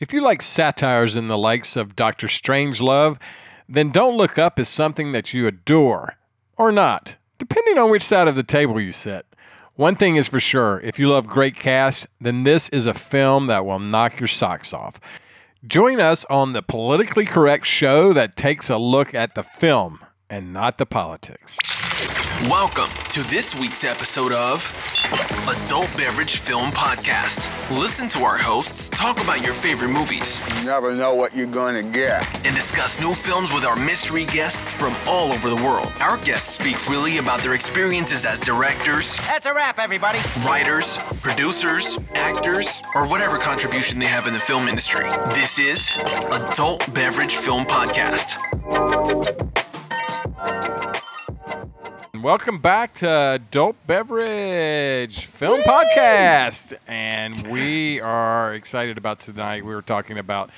If you like satires in the likes of Doctor Strangelove, then Don't Look Up is something that you adore. Or not, depending on which side of the table you sit. One thing is for sure if you love great casts, then this is a film that will knock your socks off. Join us on the politically correct show that takes a look at the film and not the politics. Welcome to this week's episode of Adult Beverage Film Podcast. Listen to our hosts talk about your favorite movies You never know what you're going to get. and discuss new films with our mystery guests from all over the world. Our guests speak freely about their experiences as directors, That's a wrap, everybody. writers, producers, actors, or whatever contribution they have in the film industry. This is Adult Beverage Film Podcast. Welcome back to Dope Beverage Film Podcast. And we are excited about tonight. We were talking about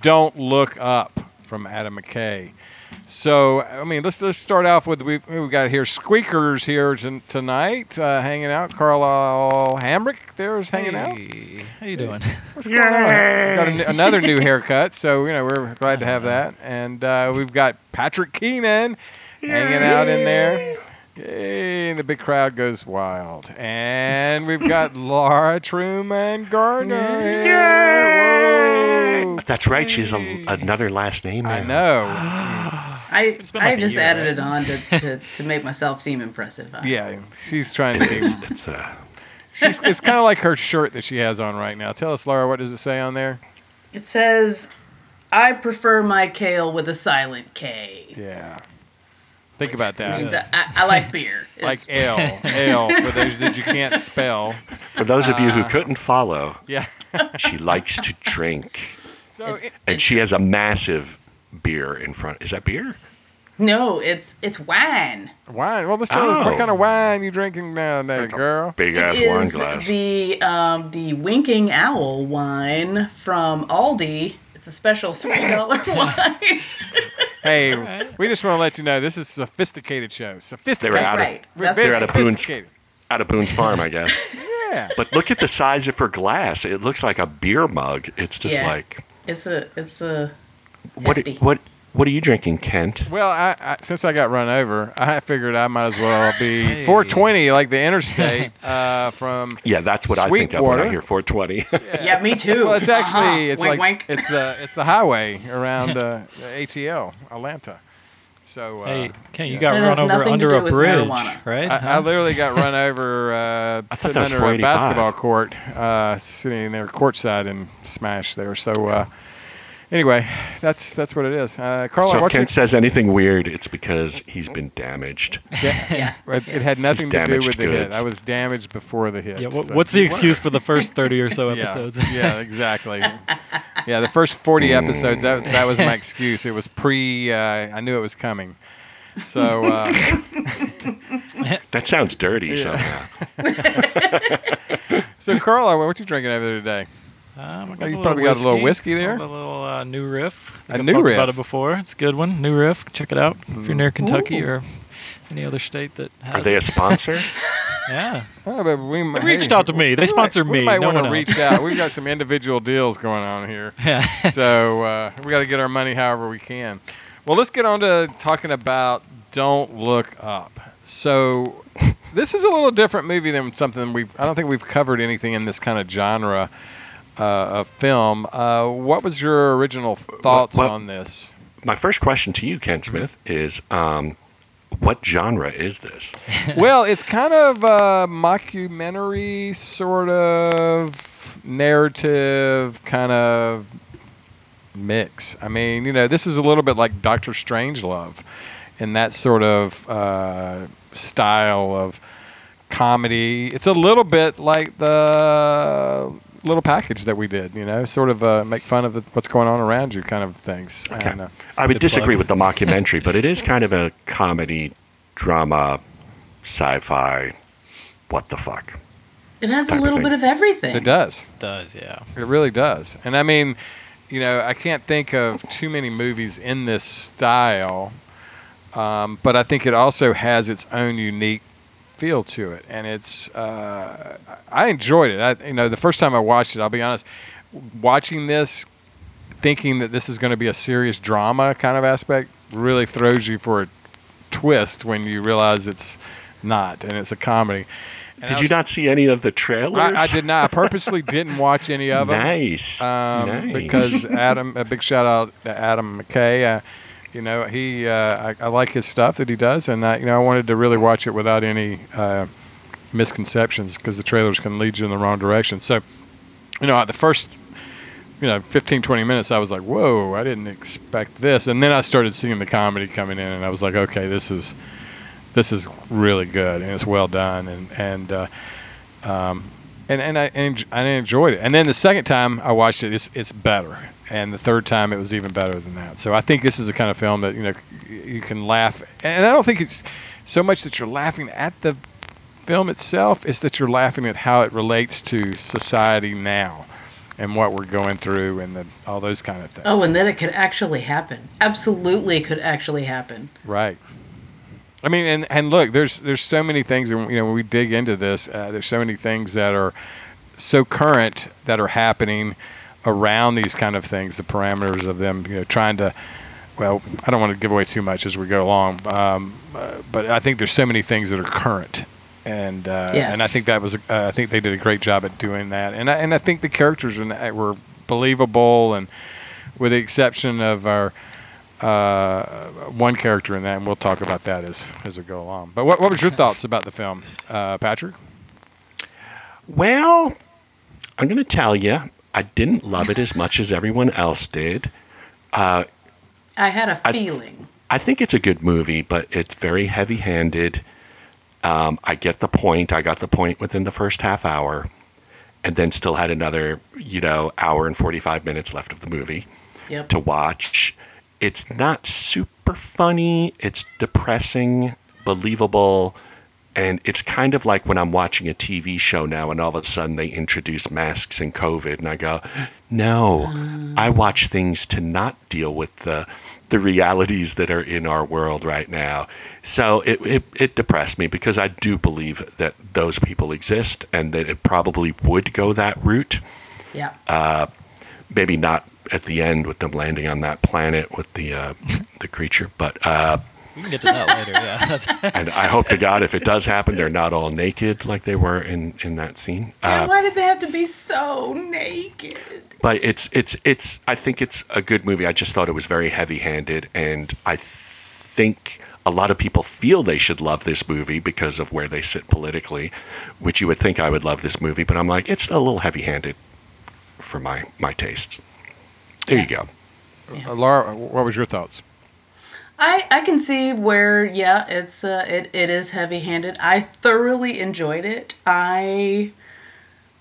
Don't Look Up from Adam McKay. So, I mean, let's let's start off with we've, we've got here Squeakers here t- tonight, uh, hanging out. Carlisle Hamrick there is hanging out. How you doing? What's going on? We've got a n- another new haircut, so you know we're glad to have that. And uh, we've got Patrick Keenan hanging out in there. Yay, and the big crowd goes wild. And we've got Laura Truman Gardner here. Whoa. That's right. She has a, another last name. I now. know. I been I like a just year, added right? it on to, to, to make myself seem impressive. I- Yeah, she's trying to be. It's, it's uh, She's, it's kind of like her shirt that she has on right now. Tell us, Laura, what does it say on there? It says, "I prefer my kale with a silent K." Yeah. Think about that. Means I, I, I like beer. like ale, ale for those that you can't spell. for those of you Uh, who couldn't follow, Yeah. she likes to drink, So it, and she has a massive beer in front. Is that beer? no, it's it's wine. wine. Well, let's tell us what Oh. kind of wine you drinking now, there, girl. Big ass It wine is glass. the um, the Winking Owl wine from Aldi. It's a special three dollar wine. Hey, we just want to let you know this is a sophisticated show. Sophisticated. That's out right. of That's They're right. out of Boone's- sophisticated. out of Boone's Farm, I guess. Yeah. But look at the size of her glass. It looks like a beer mug. It's just Yeah. like It's a it's a what? hefty. What? What are you drinking, Kent? Well, I, I, since I got run over, I figured I might as well be 420 like the interstate uh, from. Yeah, that's what I think of when I Sweetwater. hear 420. yeah, me too. Well, it's actually Uh-huh. it's wink, like wink. it's the it's the highway around uh, ATL Atlanta. So uh, Hey, Ken, you got It run over under a bridge, marijuana. right? I, I literally got run over uh, I thought sitting that was under a basketball court, uh, sitting there courtside and smashed there. So uh, anyway, that's that's what it is. Uh, Carla, so if what's your- Kent says anything weird, it's because he's been damaged. yeah. it, it had nothing to do damaged with the hit. goods. I was damaged before the hit. yeah, what, so- what's the excuse for the first 30 or so episodes? yeah, yeah exactly. yeah, the first 40 episodes, that, that was my excuse. It was pre, uh, I knew it was coming. So, uh, That sounds dirty somehow. so Carla, what you drinking over there today? Um, I Oh, you probably got a little whiskey there? A little uh, New Riff. I think A I've new talked riff? about it before. It's a good one. New Riff. Check it out if you're near Kentucky Ooh. or any other state that has Are they it. a sponsor? Yeah. Oh, but we might- reached hey, out to me. They sponsor might, We me, might no want to reach out. We've got some individual deals going on here. Yeah. so uh, we got to get our money however we can. Well, let's get on to talking about Don't Look Up. So this is a little different movie than something we've. I don't think we've covered anything in this kind of genre uh, film. Uh, what was your original thoughts what- on this? My first question to you, Kent Smith, is um, what genre is this? well, it's kind of a mockumentary, sort of narrative, kind of mix. I mean, you know, this is a little bit like Doctor Strangelove in that sort of uh, style of comedy. It's a little bit like the little package that we did, you know, sort of uh, make fun of the, what's going on around you kind of things. Okay. And, uh, I would disagree plug. with the mockumentary, but it is kind of a comedy, drama, sci-fi. What the fuck? It has a type of little bit of everything. it does. It does, yeah. It really does. And I mean, you know, I can't think of too many movies in this style, um, but I think it also has its own unique feel to it, and it's. Uh, I enjoyed it. I, you know, the first time I watched it, I'll be honest, watching this thinking that this is going to be a serious drama kind of aspect really throws you for a twist when you realize it's not and it's a comedy. And Did you not see any of the trailers? I, I did not. I purposely didn't watch any of them. Nice. Um, nice. Because Adam, a big shout out to Adam McKay. Uh, you know, he, uh, I, I like his stuff that he does, and I, you know, I wanted to really watch it without any uh, misconceptions because the trailers can lead you in the wrong direction. So, you know, the first, you know, 15, 20 minutes, I was like, whoa, I didn't expect this, and then I started seeing the comedy coming in, and I was like, okay, this is, this is really good, and it's well done, and and. Uh, um, and and I and I enjoyed it. And then the second time I watched it, it's it's better. And the third time, it was even better than that. So I think this is the kind of film that you know you can laugh. And I don't think it's so much that you're laughing at the film itself; it's that you're laughing at how it relates to society now and what we're going through and the, all those kind of things. Oh, and that it could actually happen. Absolutely could actually happen. Right. I mean, and, and look, there's there's so many things, and you know, when we dig into this, uh, there's so many things that are so current that are happening around these kind of things, the parameters of them, you know, trying to. Well, I don't want to give away too much as we go along, um, uh, but I think there's so many things that are current, and uh, Yeah. and I think that was uh, I think they did a great job at doing that, and I, and I think the characters in that were believable, and with the exception of our uh, one character in that, and we'll talk about that as as we go along. But what what was your thoughts about the film, uh, Patrick? Well, I'm going to tell you, I didn't love it as much as everyone else did. I had a feeling. I think it's a good movie, but it's very heavy handed. Um, I get the point. I got the point within the first half hour, and then still had another, you know, hour and 45 minutes left of the movie Yep. to watch. It's not super funny. It's depressing, believable, and it's kind of like when I'm watching a TV show now and all of a sudden they introduce masks and COVID, and I go, no, I watch things to not deal with the the realities that are in our world right now. So it, it, it depressed me because I do believe that those people exist and that it probably would go that route Yeah. uh, maybe not at the end with them landing on that planet with the uh, the creature, but uh, We can get to that later. Yeah. and I hope to God if it does happen, they're not all naked like they were in in that scene. Uh, why did they have to be so naked? but it's it's it's I think it's a good movie. I just thought it was very heavy handed, and I think a lot of people feel they should love this movie because of where they sit politically, which you would think I would love this movie, but I'm like it's a little heavy handed for my my tastes. There you go. Uh, Laura, what was your thoughts? I, I can see where yeah it's uh, it, it is heavy handed. I thoroughly enjoyed it. I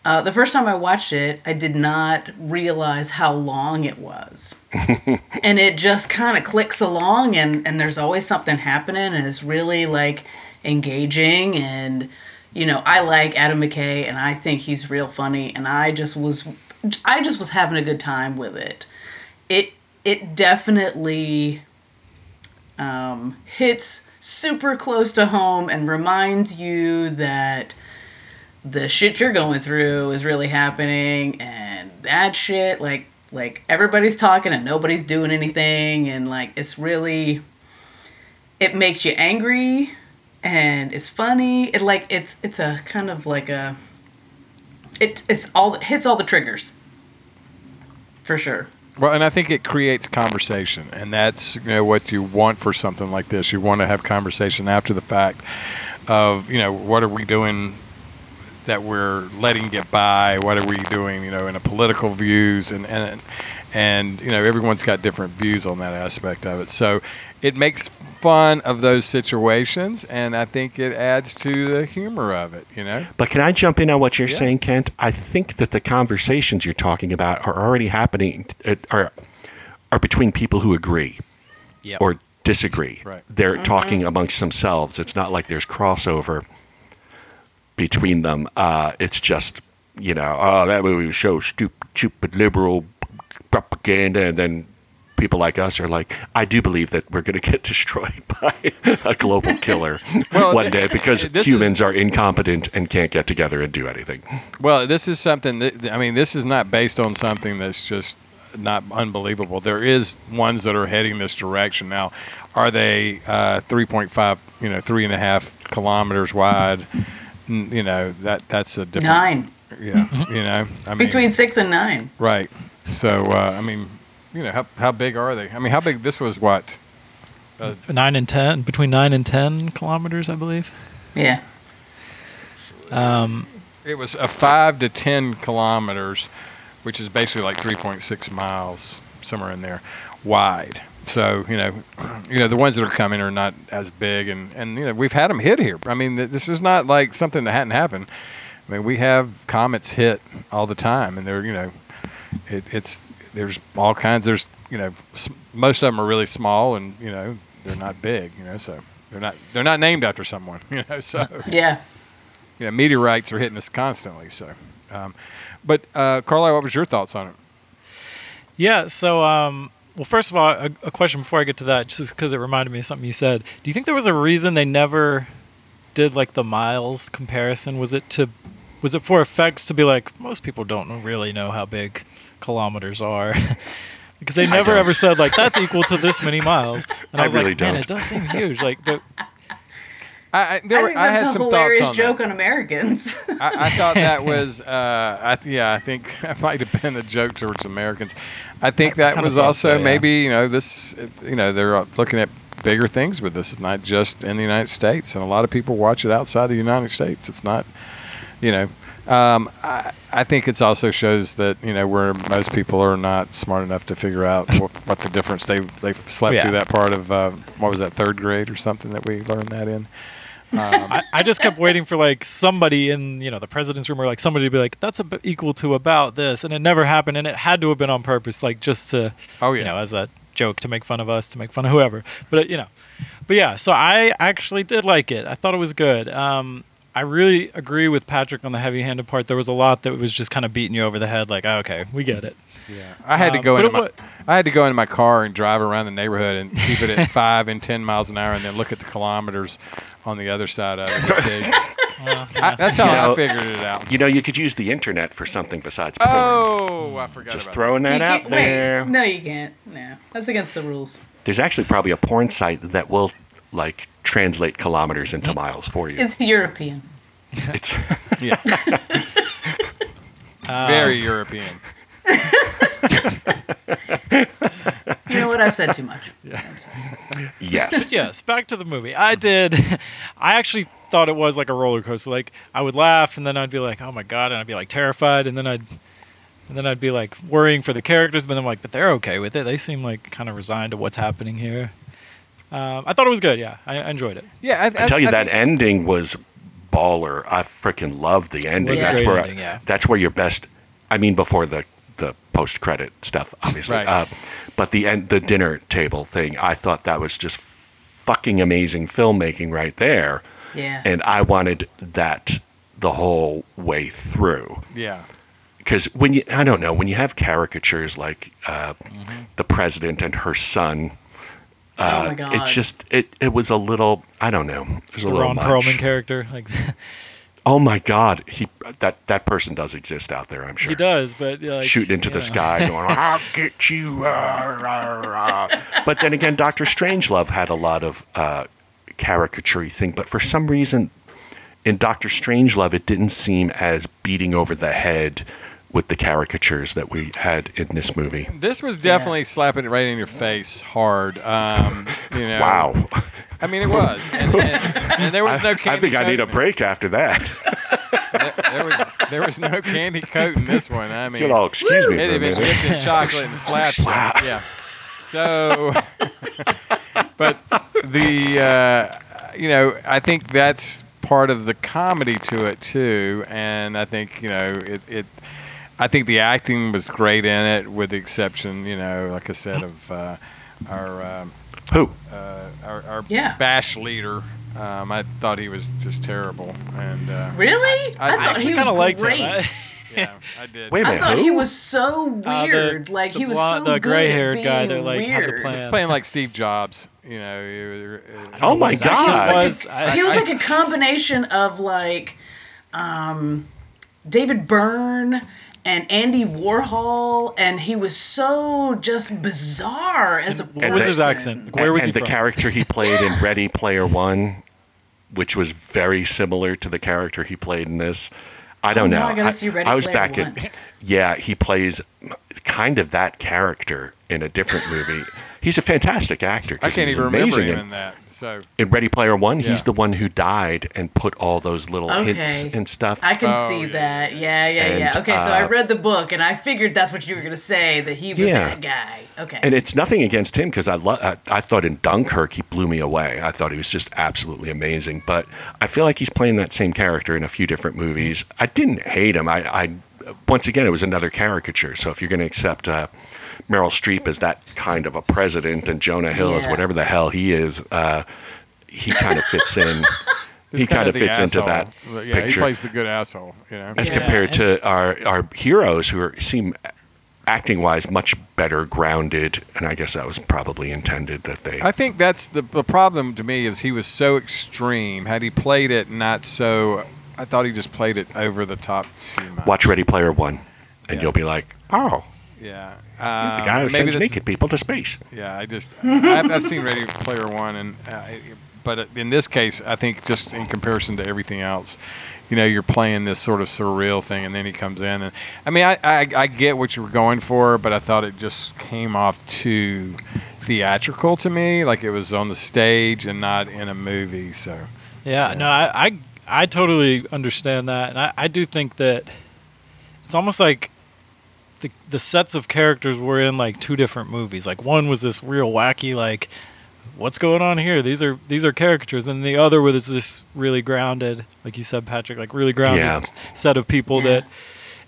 uh, the first time I watched it, I did not realize how long it was, and it just kind of clicks along, and and there's always something happening, and it's really like engaging, and you know I like Adam McKay, and I think he's real funny, and I just was I just was having a good time with it. It it definitely um, hits super close to home and reminds you that the shit you're going through is really happening and that shit like like everybody's talking and nobody's doing anything and like it's really it makes you angry and it's funny. It like it's it's a kind of like a it it's all hits all the triggers. For sure Well, and I think it creates conversation, and that's you know what you want for something like this. You want to have conversation after the fact of you know what are we doing that we're letting get by? What are we doing? You know, in a political views and and and you know everyone's got different views on that aspect of it. So it makes fun of those situations, and I think it adds to the humor of it. You know. But can I jump in on what you're Yeah. saying, Kent? I think that the conversations you're talking about are already happening, uh, are are between people who agree Yep. or disagree. Right. They're talking amongst themselves. It's not like there's crossover between them. Uh, it's just you know, oh, that movie was so stupid, stupid liberal propaganda, and then. People like us are like, I do believe that we're going to get destroyed by a global killer Well, one day because this is- humans are incompetent and can't get together and do anything. Well, this is something that I mean. This is not based on something that's just not unbelievable. There is ones that are heading this direction now. Are they uh, 3.5, you know, three and a half kilometers wide? You know that that's a different Nine. Yeah, you know, I mean, Between six and nine. right. So uh, I mean, you know, how how big are they? I mean, how big? This was what? Nine and ten, between nine and ten kilometers, I believe. Yeah. Um, It was a five to ten kilometers, which is basically like three point six miles, somewhere in there, wide. So you know, you know the ones that are coming are not as big, and and you know we've had them hit here. I mean, th- this is not like something that hadn't happened. I mean, we have comets hit all the time, and they're you know, it, it's there's all kinds. There's you know, most of them are really small, and you know they're not big. You know, so they're not they're not named after someone. You know, so Yeah. you know, meteorites are hitting us constantly. So, um, but uh, Carlisle, what was your thoughts on it? yeah. So, um, well, first of all, a, a question before I get to that, just because it reminded me of something you said. Do you think there was a reason they never did like the miles comparison? Was it to, was it for effects to be like most people don't really know how big kilometers are? Because they never ever said like that's equal to this many miles. And I was really like, man, don't. it does seem huge. Like, but I, I, there I were, think I that's had a some hilarious thoughts on joke that. on Americans. I, I thought that was, uh, I th- yeah, I think that might have been a joke towards Americans. I think that kinda was thought also so, yeah. maybe, you know, this, you know, they're looking at bigger things with this. It's not just in the United States, and a lot of people watch it outside the United States. It's not, you know, um, I, I think it also shows that you know where most people are not smart enough to figure out what, what the difference they they slept Yeah. through that part of uh, what was that third grade or something that we learned that in. I, I just kept waiting for like somebody in you know the president's room or like somebody to be like that's equal to about this, and it never happened, and it had to have been on purpose, like just to Oh yeah, you know as a joke to make fun of us, to make fun of whoever. But you know, but yeah, so I actually did like it. I thought it was good. Um, I really agree with Patrick on the heavy-handed part. There was a lot that was just kind of beating you over the head, like oh, okay, we get it. Yeah, I had to Um, go but into my, wa- I had to go into my car and drive around the neighborhood and keep it at five and ten miles an hour, and then look at the kilometers on the other side of it. to see. I, that's how You I figured it out. You know, you could use the internet for something besides porn. Oh, I forgot Just about throwing You that out can't- wait, there. No, you can't. No, that's against the rules. There's actually probably a porn site that will like translate kilometers into miles for you. It's European. It's. Yeah, uh, very European. You know what? I've said too much. I'm sorry. yes. yes, back to the movie. I did. I actually thought it was like a roller coaster. Like I would laugh, and then I'd be like, "Oh my god!" and I'd be like terrified, and then I'd, and then I'd be like worrying for the characters. But then I'm like, "But they're okay with it. They seem like kind of resigned to what's happening here." Um, I thought it was good. Yeah, I, I enjoyed it. Yeah, I, I tell you I that think- ending was baller. I freaking loved the ending. was That's where ending, yeah. that's where your best. I mean, before the the post credit stuff, obviously. Right. Uh, but the end, the dinner table thing, I thought that was just fucking amazing filmmaking right there, Yeah. and I wanted that the whole way through. Yeah, because when you I don't know when you have caricatures like uh, Mm-hmm. the president and her son, oh my god. it's just it it was a little I don't know there's a The little Ron much. Perlman character, like Oh my God, he that that person does exist out there. I'm sure. he does, but like, Shooting into the know. sky, going, "I'll get you!" rah, rah." But then again, Doctor Strangelove had a lot of uh, caricature thing, but for some reason, in Doctor Strangelove, it didn't seem as beating over the head with the caricatures that we had in this movie. this was definitely slapping it right in your face hard. Um, you know, Wow. I mean, it was, and, and, and there was no. I Candy think I need a break after that. There, there was there was no candy coat in this one. I mean, all excuse me for it had been dipped in chocolate and slapped. Wow. Yeah. So, but the uh, you know, I think that's part of the comedy to it too, and I think you know it. it I think the acting was great in it, with the exception, you know, like I said, of uh, our um, Who? uh, our, our Yeah. bash leader. Um, I thought he was just terrible, and uh, really? I- I, I thought he was kind of liked great. him. I- yeah, I did. Wait a I minute. thought who? he was so Uh, the- weird. like the he was blonde- so the good gray-haired at guy that, being like, had the weird. plan. playing like Steve Jobs. You know. you- Oh my His accent God. was- I- he was like a combination of like um, David Byrne and Andy Warhol, and he was so just bizarre as a person. What was his accent? Where was and he the from? character he played in Ready Player One, which was very similar to the character he played in this. I oh, don't Oh, know. now I gotta I, see Ready I was back One. in. Yeah, he plays kind of that character in a different movie. He's a fantastic actor. I 'cause can't he's even remember amazing him in- in that. So in Ready Player One, Yeah. he's the one who died and put all those little hints and stuff. I can Oh, see yeah, that. Yeah, yeah, yeah. And, Okay, so I uh, read the book and I figured that's what you were gonna say that he was Yeah. that guy. Okay. and it's nothing against him because I, lo- I I thought in Dunkirk he blew me away. I thought he was just absolutely amazing. But I feel like he's playing that same character in a few different movies. I didn't hate him. I, I once again it was another caricature. So if you're going to accept uh, Meryl Streep as that kind of a president and Jonah Hill as Yeah. whatever the hell he is, uh, he kind of fits in. he kind of fits into that Yeah, picture he plays the good asshole. You know. as Yeah, compared to our our heroes who are, seem acting wise much better grounded and i guess that was probably intended that they I think that's the, the problem to me is he was so extreme. Had he played it not so, I thought he just played it over the top too much. watch ready player one and Yeah. you'll be like oh Yeah, he's the Um, guy who sends this- naked people to space. Yeah, I just I've, I've seen Ready Player One, and uh, but in this case, I think just in comparison to everything else, you know, you're playing this sort of surreal thing, and then he comes in, and I mean, I, I I get what you were going for, but I thought it just came off too theatrical to me, like it was on the stage and not in a movie. So. Yeah, no, I, I I totally understand that, and I, I do think that it's almost like the the sets of characters were in like two different movies. Like one was this real wacky, like what's going on here? These are these are caricatures, and the other was this really grounded, like you said, Patrick, like really grounded Yeah. set of people Yeah. that.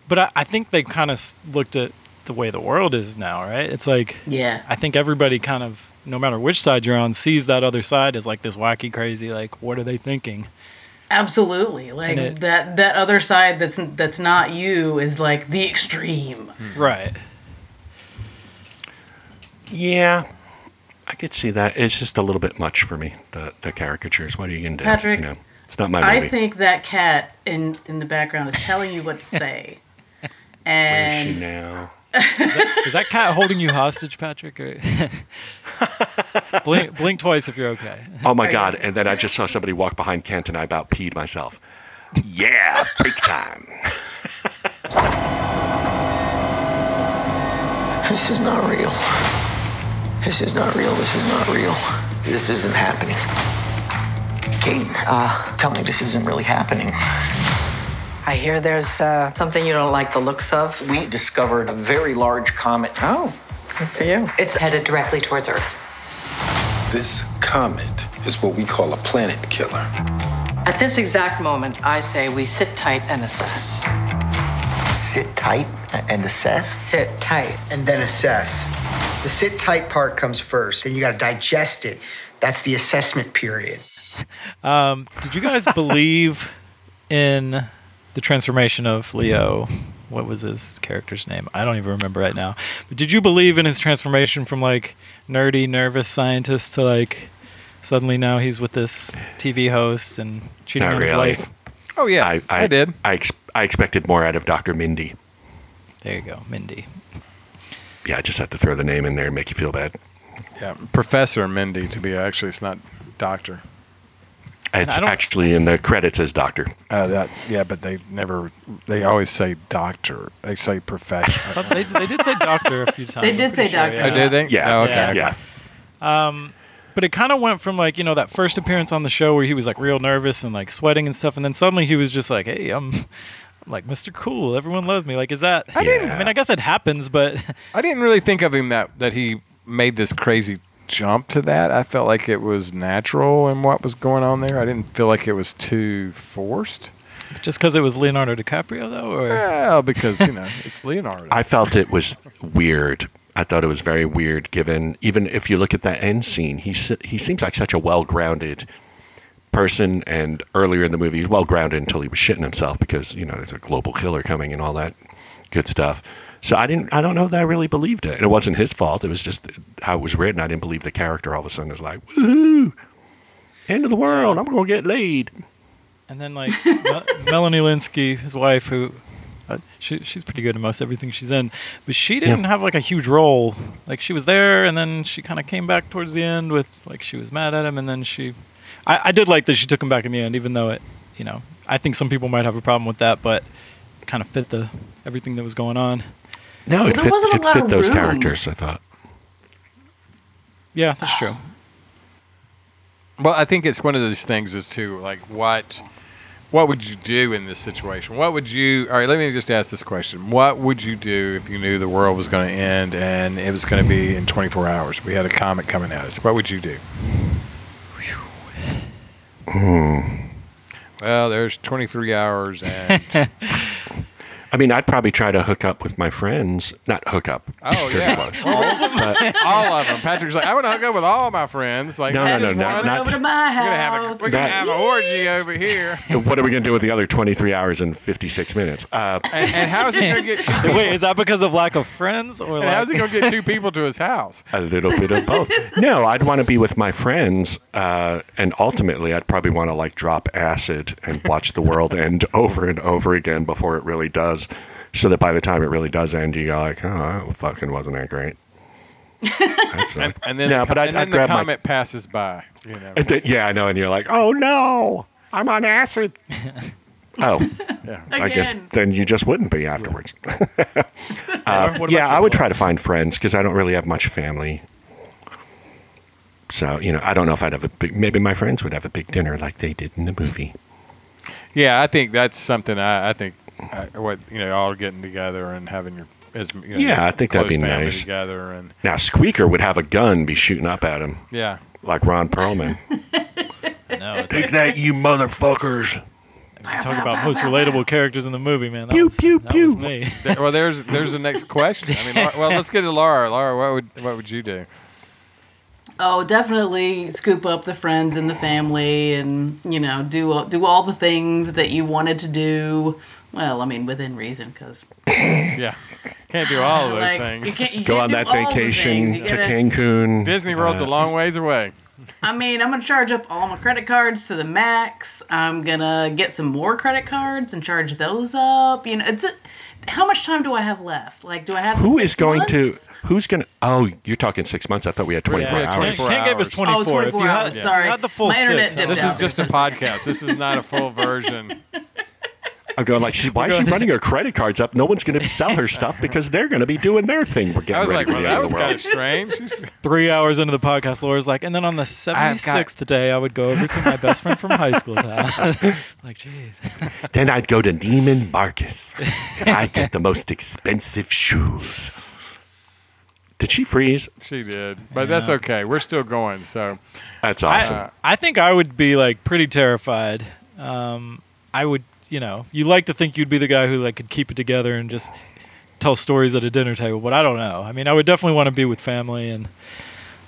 But I, I think they kind of looked at the way the world is now, right? It's like yeah. I think everybody kind of, no matter which side you're on, sees that other side as like this wacky, crazy, like what are they thinking? Absolutely. Like it- that that other side that's that's not you is like the extreme. Hmm. Right. yeah i could see that it's just a little bit much for me the the caricatures what are you gonna do Patrick, you know it's not my I think that cat in in the background is telling you what to say. where is she now Is that cat holding you hostage, Patrick? Or blink, blink twice if you're okay. oh my Are you- god and then i just saw somebody walk behind kent and i about peed myself yeah big time This is not real. This is not real. This is not real. This isn't happening. Kate, uh, tell me this isn't really happening. I hear there's uh, something you don't like the looks of. We discovered a very large comet. Oh, good for you. It's headed directly towards Earth. This comet is what we call a planet killer. At this exact moment, I say we sit tight and assess. Sit tight and assess. Sit tight. and then assess. The sit tight part comes first, then you got to digest it. That's the assessment period. Um, did you guys believe in the transformation of Leo? What was his character's name? I don't even remember right now. But did you believe in his transformation from like nerdy, nervous scientist to like suddenly now he's with this TV host and cheating Not on his really. wife? oh yeah, I, I, did. I, ex- I expected more out of Dr. Mindy. There you go, Mindy. Yeah, I just had to throw the name in there and make you feel bad. Yeah, Professor Mindy to be actually. It's not Doctor. It's actually in the credits as Doctor. Uh, that yeah, but they never. They always say doctor. They say professional. But they, they did say doctor a few times. They did say sure, doctor. oh, did they? Yeah, Oh, okay. yeah, okay. yeah. But it kind of went from like you know that first appearance on the show where he was like real nervous and like sweating and stuff, and then suddenly he was just like, "Hey, I'm, I'm like Mr. Cool. Everyone loves me." Like, is that? I didn't- I mean, I guess it happens, but I didn't really think of him that that he made this crazy jump to that. I felt like it was natural in what was going on there. I didn't feel like it was too forced. just because it was Leonardo DiCaprio though, or Well, because you know it's Leonardo. I felt it was weird. I thought it was very weird, given even if you look at that end scene, he he seems like such a well grounded person. And earlier in the movie, he's well grounded until he was shitting himself because you know there's a global killer coming and all that good stuff. So I didn't. I don't know that I really believed it, and it wasn't his fault. It was just how it was written. I didn't believe the character. All of a sudden, was like, "Woohoo! End of the world! I'm gonna get laid." and then like Mel- Melanie Lynskey, his wife, who Uh, she, she's pretty good in most everything she's in, but she didn't have like a huge role. Like she was there, and then she kind of came back towards the end with like she was mad at him, and then she. I, I did like that she took him back in the end, even though it, you know, I think some people might have a problem with that, but it kind of fit the everything that was going on. No, it there fit, wasn't a it lot fit of those room. characters, I thought. Yeah, that's true. Well, I think it's one of those things as to like what what would you do in this situation? What would you All right, let me just ask this question. What would you do if you knew the world was going to end and it was going to be in 24 hours? We had a comet coming at us. What would you do? Well, there's 23 hours and I mean, I'd probably try to hook up with my friends. Not hook up. Oh yeah, word. But all of them. Patrick's like, I want to hook up with all my friends. Like, No, no, no, just not- over to my We're gonna have a, house. we're gonna have an orgy over here. what are we going to do with the other 23 hours and 56 minutes? Uh, And, and how is he gonna get two? People, Wait, is that because of lack of friends or like? how's he gonna get two people to his house? a little bit of both. No, I'd want to be with my friends, uh, and ultimately, I'd probably want to like drop acid and watch the world end over and over again before it really does, so that by the time it really does end, you go like, oh, that fucking wasn't that great. And, and then, no, the, but I'd, and I'd then the grab my. comet passes by. You know. then- yeah, I know, and you're like, oh no, I'm on acid. oh, Yeah. I guess then you just wouldn't be afterwards. Uh, yeah, I would try to find friends because I don't really have much family. So you know, I don't know if I'd have a big. Maybe my friends would have a big dinner like they did in the movie. Yeah, I think that's something. I, I think uh, what you know, all getting together and having your as you know, Yeah, I think that'd be nice. together and Now Squeaker would have a gun, be shooting up at him yeah. like Ron Perlman. no, it's Take that, you motherfuckers! talk about most relatable characters in the movie, man. That Pew, was, pew, that was pew. me. Well, there's there's the next question. I mean, well, let's get to Laura. Laura, what would what would you do? Oh, definitely scoop up the friends and the family, and you know, do do all the things that you wanted to do. Well, I mean, within reason, because Yeah, can't do all of those like things. you can't you Go can't on that vacation things. You to gotta- Cancun. Disney World's Uh, a long ways away. I mean, I'm gonna charge up all my credit cards to the max. I'm gonna get some more credit cards and charge those up. You know, it's a, how much time do I have left? Like, do I have? Who six is going months? to? Who's going to? Oh, you're talking six months. I thought we had 24 Yeah, hours. 24 Ken gave us 24. Oh, if 24 you had, hours, sorry. you had the full My internet six, dipped This out. is just a podcast. This is not a full version. I'm going like, she, why is she running her credit cards up? No one's going to sell her stuff because they're going to be doing their thing. We're getting I was ready like, for well, the that end was of the kind world. of strange. Three hours into the podcast, Laura's like, and then on the 76th day, I would go over to my best friend from high school's house. like, jeez. Then I'd go to Neiman Marcus. I'd get the most expensive shoes. Did she freeze? She did, but that's okay. We're still going. So That's awesome. Uh, I think I would be like pretty terrified. Um, I would, you know, you like to think you'd be the guy who like could keep it together and just tell stories at a dinner table, but I don't know. I mean, I would definitely want to be with family and,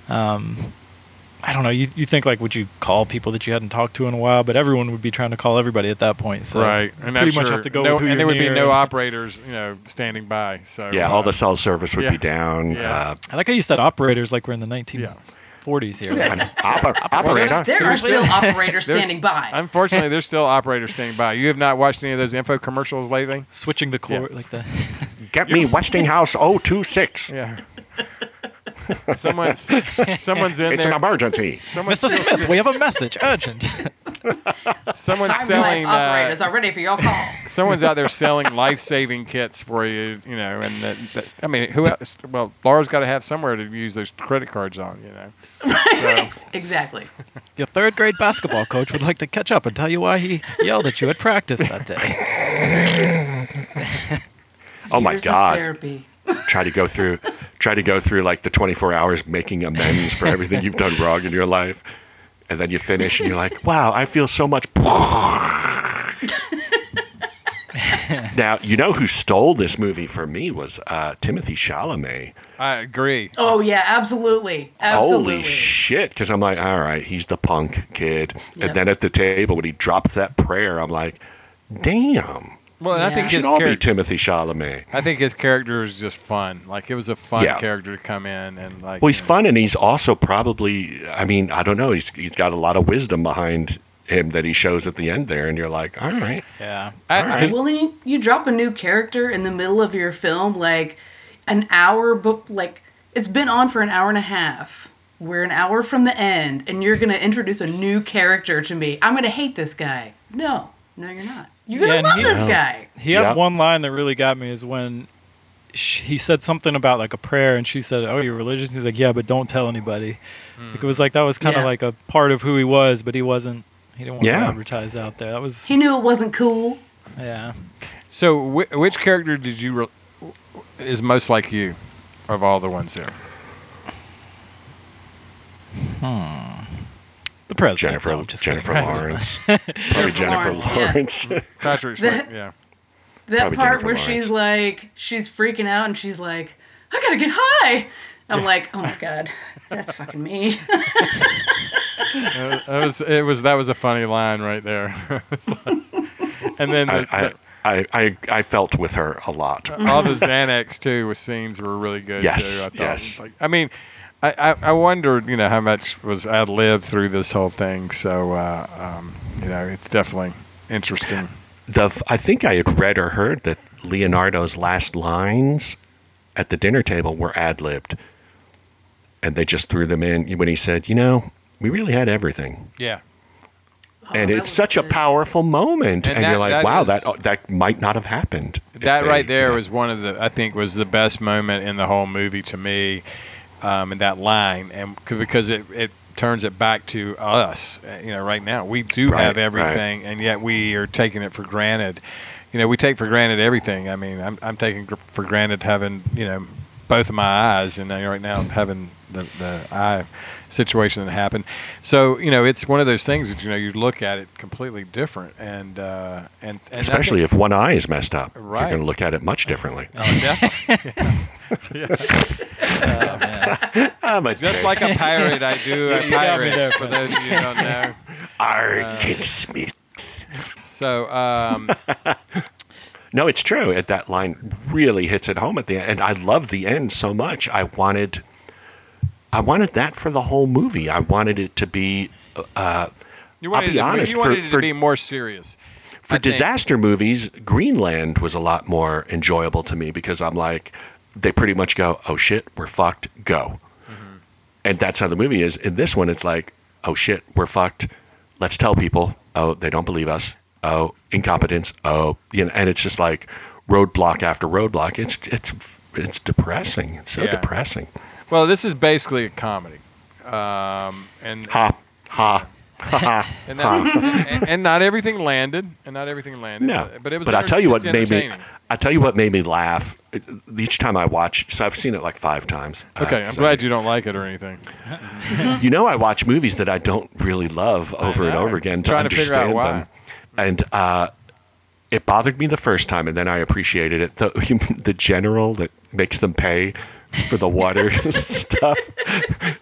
um, I don't know. You you think like would you call people that you hadn't talked to in a while? But everyone would be trying to call everybody at that point. So right, you and pretty I'm much sure have to go no, with who and you're there would be no operators, you know, standing by. So yeah, uh, all the cell service would yeah. be down. Yeah. Uh, I like how you said operators like we're in the 1940s Yeah. Here. an oper- operator. There are still still- operators there's- standing by. Unfortunately, there's still operators standing by. You have not watched any of those info commercials lately. Switching the core like the Get me Westinghouse 026. Yeah. someone's someone's in It's there. an emergency. someone's, Mr. Smith, we have a message, urgent. someone's Time selling. life operators Uh, are ready for your call. someone's out there selling life-saving kits for you. You know, and that, that's, I mean, who else? Well, Laura's got to have somewhere to use those credit cards on. You know. So, exactly. Your third grade basketball coach would like to catch up and tell you why he yelled at you at practice that day. Oh my Years of God. Therapy. Try to go through try to go through like the 24 hours making amends for everything you've done wrong in your life and then you finish and you're like wow i feel so much now you know who stole this movie for me was uh, timothy chalamet I agree. Oh yeah, absolutely, absolutely. holy shit because i'm like all right he's the punk kid Yep. and then at the table when he drops that prayer i'm like damn Well, and I think it should his all be character. timothy chalamet I think his character is just fun. Like it was a fun Yeah. character to come in and like. Well, he's you know, fun, and he's also probably. I mean, I don't know. He's he's got a lot of wisdom behind him that he shows at the end there, and you're like, all right, Yeah. I, All right. Well, then you, you drop a new character in the middle of your film, like an hour, but like it's been on for an hour and a half. We're an hour from the end, and you're gonna introduce a new character to me. I'm gonna hate this guy. No, no, you're not. You're gonna Yeah, love he- this guy. He had Yep. one line that really got me is when sh he said something about like a prayer, and she said, "Oh, you're religious." He's like, "Yeah, but don't tell anybody." Hmm. Like, it was like that was kind of Yeah. like a part of who he was, but he wasn't. He didn't want Yeah. to advertise out there. That was He knew it wasn't cool. yeah. so, whi which character did you re- is most like you of all the ones there? Hmm. The president. Jennifer No, just Jennifer kidding. Lawrence, probably Jennifer Lawrence, yeah. Lawrence. Patrick's That- yeah. That Probably part Jennifer where Lawrence. she's like, she's freaking out, and she's like, "I gotta get high." I'm like, "Oh my god, that's fucking me." Uh, That was it was that was a funny line right there. Like- and then the, I, I, I, I, I felt with her a lot. all the Xanax too with scenes were really good Yes, too. I thought. yes. Like, I mean, I, I, I wondered you know how much was ad libbed through this whole thing. So uh, um, you know it's definitely interesting. The f- I think I had read or heard that Leonardo's last lines at the dinner table were ad libbed, and they just threw them in when he said, "You know, we really had everything." Yeah. and it's was such a powerful moment, And and, that- you're like, that "Wow, is- that that might not have happened." That they- right there yeah. was one of the I think was the best moment in the whole movie to me, um, in that line, and c- because it it turns it back to us. uh, You know, right now we do Right, have right. everything, and yet we are taking it for granted. You know, we take for granted everything. I mean, I'm I'm taking for granted having you know both of my eyes, and right now I'm having the the eye situation that happened. So you know, it's one of those things that you know you look at it completely different, and uh, and, and I think- especially if one eye is messed up, Right. you're going to look at it much differently. Oh, definitely. I'm a Just dick. like a pirate, I do a You got me pirate. there, For those of you who don't know. Arr, Kid Smith. So, um, No, it's true. It- That line really hits it home at the end, and I love the end so much. I wanted, I wanted that for the whole movie. I wanted it to be, uh, you I'll wanted, be it, honest, you wanted for- it for- to be more serious. for I think. disaster movies. Greenland was a lot more enjoyable to me because I'm like, they pretty much go, "Oh shit, we're fucked, go," Mm-hmm. and that's how the movie is. In this one, it's like, "Oh shit, we're fucked. Let's tell people. Oh, they don't believe us. Oh, incompetence. Oh, you know," and it's just like roadblock after roadblock. It's it's it's depressing. It's so Yeah. depressing. Well, this is basically a comedy. Um, and, Ha ha ha ha. and, that, and, and not everything landed. And not everything landed. No, But it was But I'll tell you what made me. I tell you what made me laugh each time I watch. So I've seen it like five times. uh, Okay, I'm glad I- you don't like it or anything. you know, I watch movies that I don't really love over and over again to to understand why. them, and uh, it bothered me the first time, and then I appreciated it. The the general that makes them pay for the water stuff.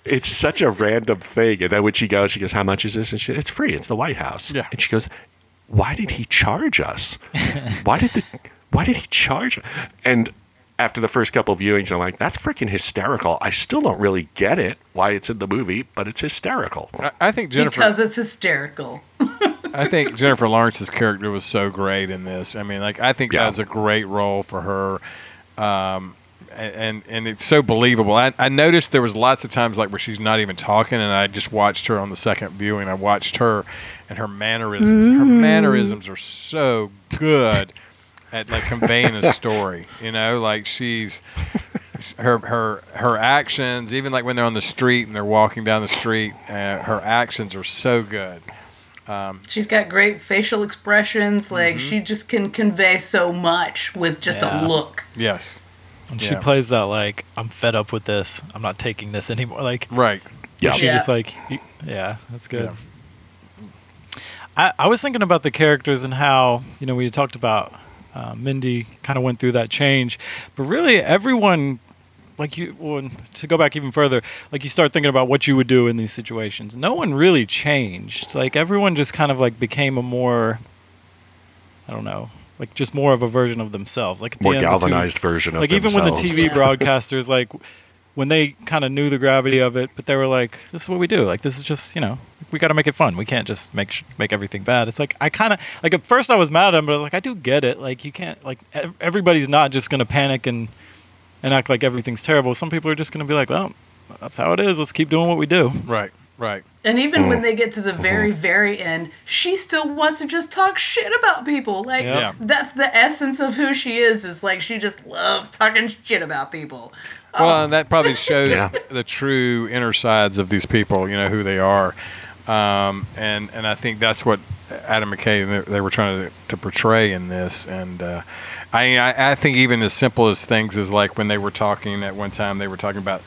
It's such a random thing. And then when she goes, she goes, "How much is this?" And she, it's free. It's the White House. Yeah. And she goes, "Why did he charge us? Why did the Why did he charge?" And after the first couple viewings, I'm like, "That's freaking hysterical." I still don't really get it why it's in the movie, but it's hysterical. I, I think Jennifer. because it's hysterical. I think Jennifer Lawrence's character was so great in this. I mean, like I think Yeah. that was a great role for her, um, and, and and it's so believable. I, I noticed there was lots of times like where she's not even talking, and I just watched her on the second viewing. I watched her and her mannerisms. Her mannerisms are so good at like conveying a story. You know, like she's her her her actions, even like when they're on the street and they're walking down the street, uh, her actions are so good. She's got great facial expressions. Like Mm-hmm. she just can convey so much with just Yeah. a look. Yes. And she plays that like, I'm fed up with this. I'm not taking this anymore. Like, Right. Yeah. she Yeah. just like, yeah, that's good. I, I was thinking about the characters and how you know we talked about uh, Mindy kind of went through that change, but really everyone, like you, well, to go back even further, like you start thinking about what you would do in these situations. No one really changed. Like everyone just kind of like became a more, I don't know, like just more of a version of themselves. Like at the More the two- galvanized version of themselves. like even when the. TV broadcasters like when they kind of knew the gravity of it, but they were like, "This is what we do. Like, this is just you know, we got to make it fun. We can't just make sh- make everything bad." It's like I kind of like at first I was mad at him, but I was like, I do get it. Like, you can't like ev- everybody's not just gonna panic and and act like everything's terrible. Some people are just gonna be like, "Well, that's how it is. Let's keep doing what we do." Right. Right. And even Mm. when they get to the very, very end, she still wants to just talk shit about people. Like Yeah. that's the essence of who she is. Is like she just loves talking shit about people. Well, and that probably shows Yeah. the true inner sides of these people. You know who they are, um, and and I think that's what Adam McKay they, they were trying to, to portray in this. And uh, I, I I think even as simple as things as like when they were talking at one time, they were talking about,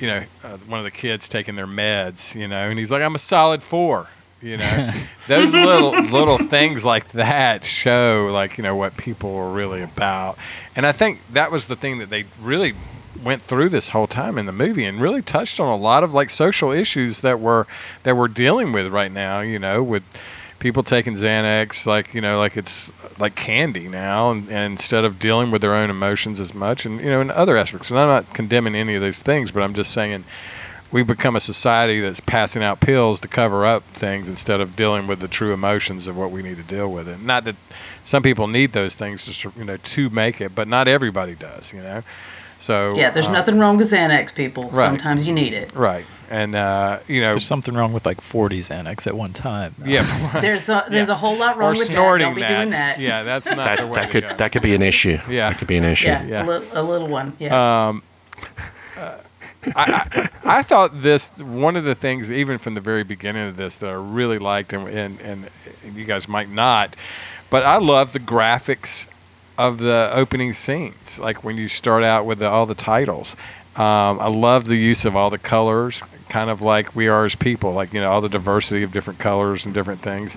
you know, uh, one of the kids taking their meds. You know, and he's like, "I'm a solid four. You know, those little little things like that show like you know what people are really about. And I think that was the thing that they really went through this whole time in the movie and really touched on a lot of like social issues that we're that we're dealing with right now. You know, with people taking Xanax like you know like it's like candy now, and, and instead of dealing with their own emotions as much, and you know in other aspects. And I'm not condemning any of those things, but I'm just saying we've become a society that's passing out pills to cover up things instead of dealing with the true emotions of what we need to deal with. And not that some people need those things to you know to make it, but not everybody does. You know, so Yeah, there's uh, nothing wrong with Xanax, people. right. Sometimes you need it. right. And uh, you know, There's something wrong with like 40s Xanax at one time. yeah, There's a there's a whole lot or wrong with that. Don't be doing that. Yeah, that's not the That way that to could go. that could be an issue. Yeah. that could be an issue. Yeah, Yeah. A, li- a little one. Yeah. I, I, I thought this one of the things, even from the very beginning of this, that I really liked, and and, and you guys might not, but I love the graphics of the opening scenes. Like when you start out with the, all the titles, um, I love the use of all the colors, kind of like we are as people, like you know all the diversity of different colors and different things.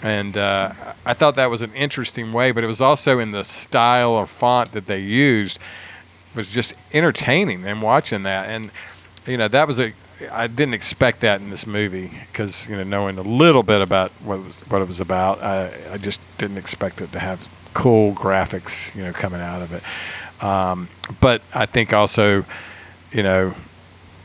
And uh, I thought that was an interesting way, but it was also in the style or font that they used was just entertaining and watching that and you know that was a I didn't expect that in this movie because you know knowing a little bit about what it was, what it was about I, I just didn't expect it to have cool graphics you know coming out of it um, but I think also you know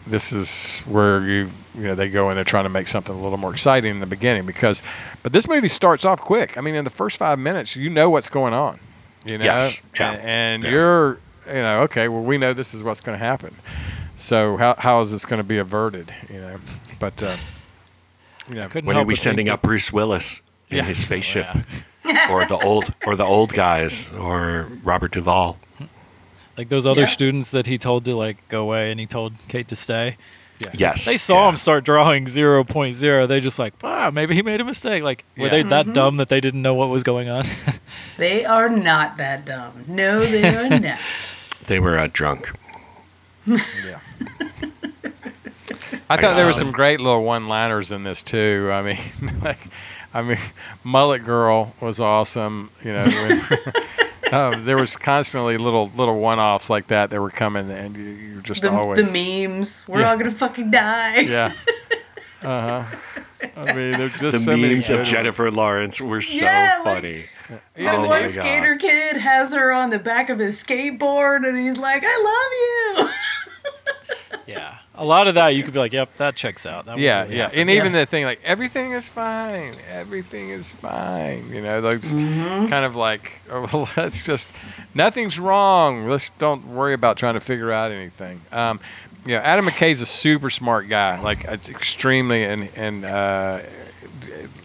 this is where you you know they go and they're trying to make something a little more exciting in the beginning because but this movie starts off quick I mean in the first five minutes you know what's going on you know Yes. Yeah. and, and Yeah. you're you know okay well we know this is what's going to happen so how, how is this going to be averted you know but uh, you know When are we sending that- up Bruce Willis in Yeah. his spaceship, Yeah. or the old or the old guys, or Robert Duvall? Like those other Yeah. students that he told to like go away and he told Kate to stay. Yes, They saw yeah. him start drawing 0.0. They just like, ah, maybe he made a mistake. Like, were Yeah. they Mm-hmm. that dumb that they didn't know what was going on? they are not that dumb. No, they are not. They were uh, drunk. yeah I thought there were some great little one-liners in this too. I mean, like, I mean, Mullet Girl was awesome. You know, when, um, there was constantly little little one-offs like that that were coming, and you, you're just The, always the memes. We're Yeah. all gonna fucking die. yeah. Uh huh. I mean, there's just The so memes good of. Jennifer Lawrence were so Yeah, like- funny. The Oh one my God. skater kid has her on the back of his skateboard, and he's like, "I love you." yeah. A lot of that you could be like, yep, that checks out. That Yeah, really yeah, happen. and even the thing like everything is fine, everything is fine. You know, those kind of like, oh, well, let's just nothing's wrong. Let's don't worry about trying to figure out anything. Um, you know, Adam McKay's a super smart guy, like uh, extremely, and and uh,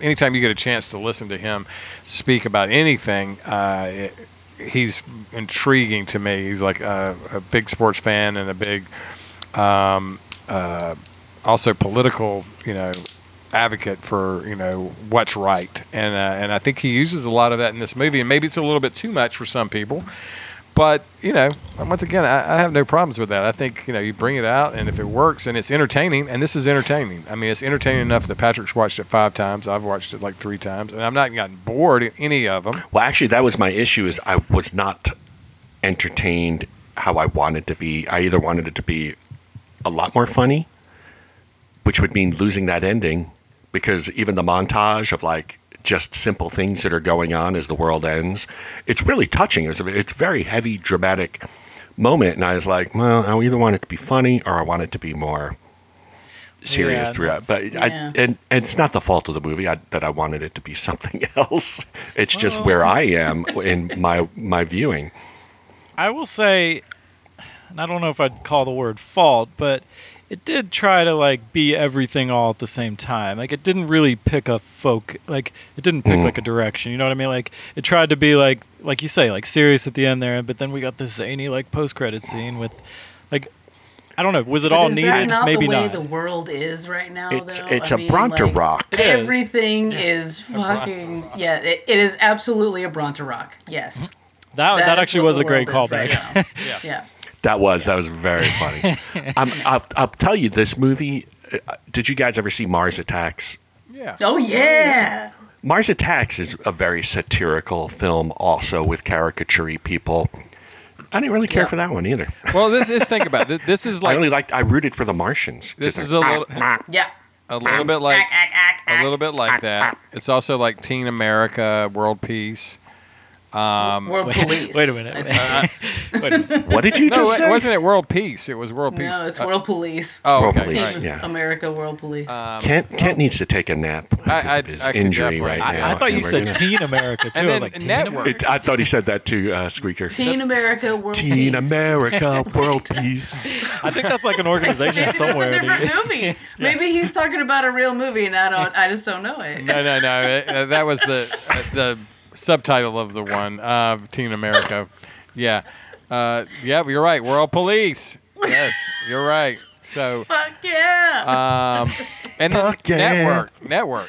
anytime you get a chance to listen to him speak about anything, uh, it, he's intriguing to me. He's like a, a big sports fan and a big, um, uh, also political, you know, advocate for you know what's right, and uh, and I think he uses a lot of that in this movie, and maybe it's a little bit too much for some people. But you know, once again, I, I have no problems with that. I think you know you bring it out, and if it works, and it's entertaining, and this is entertaining. I mean, it's entertaining enough that Patrick's watched it five times. I've watched it like three times, and I'm not gotten bored in any of them. Well, actually, that was my issue. Is I was not entertained how I wanted to be. I either wanted it to be a lot more funny, which would mean losing that ending, because even the montage of like just simple things that are going on as the world ends, it's really touching. It's it's very heavy, dramatic moment, and I was like, well, I either want it to be funny or I want it to be more serious Yeah, throughout. that's- But I, and and it's not the fault of the movie I, that I wanted it to be something else. It's just where I am in my my viewing. I will say, and I don't know if I'd call the word fault, but it did try to like be everything all at the same time. Like it didn't really pick a folk, like it didn't pick Mhm. like a direction. You know what I mean? Like it tried to be like, like you say, like serious at the end there, but then we got this zany like post credit scene with, like, I don't know, was it But all is needed? that not Maybe the way not. the world is right now? It's though? it's I a mean, Bronte like, rock. It is. Everything is fucking yeah. It, it is absolutely a Bronteroc. Yes, that that, is actually was a great callback. right now. yeah. That was that was very funny. I'm, I'll, I'll tell you this movie. uh, Did you guys ever see Mars Attacks? Yeah. Oh yeah. Mars Attacks is a very satirical film, also with caricature people. I didn't really care Yeah. for that one either. Well, this, just think about it. This is like I like only liked. I rooted for the Martians. This is a little- ah, ah. Yeah. a little bit like a little bit like that. It's also like Team America, World Peace. Um, World Wait- Police. wait a minute. I think. Wait a minute. What did you no, just it say? wasn't it World Peace. It was World Peace. no, it's Uh, World Police. oh, World okay. Police, right. yeah. America World Police. Um, Kent Kent needs to take a nap because I- of his I injury right I, now. I thought you said gonna- Team America too. And I was like, Teen Network. It, I thought he said that to uh, Squeaker. Team America World Teen Police. America, world peace. I think that's like an organization Maybe somewhere. It's a different movie. Maybe he's talking about a real movie, and I don't. I just don't know it. no, no, no. it- uh, that was the uh, the subtitle of the one of Team America. Yeah, uh, yeah. You're right. World Police. Yes, you're right. So, Fuck yeah. um, and then Fuck yeah. network, network.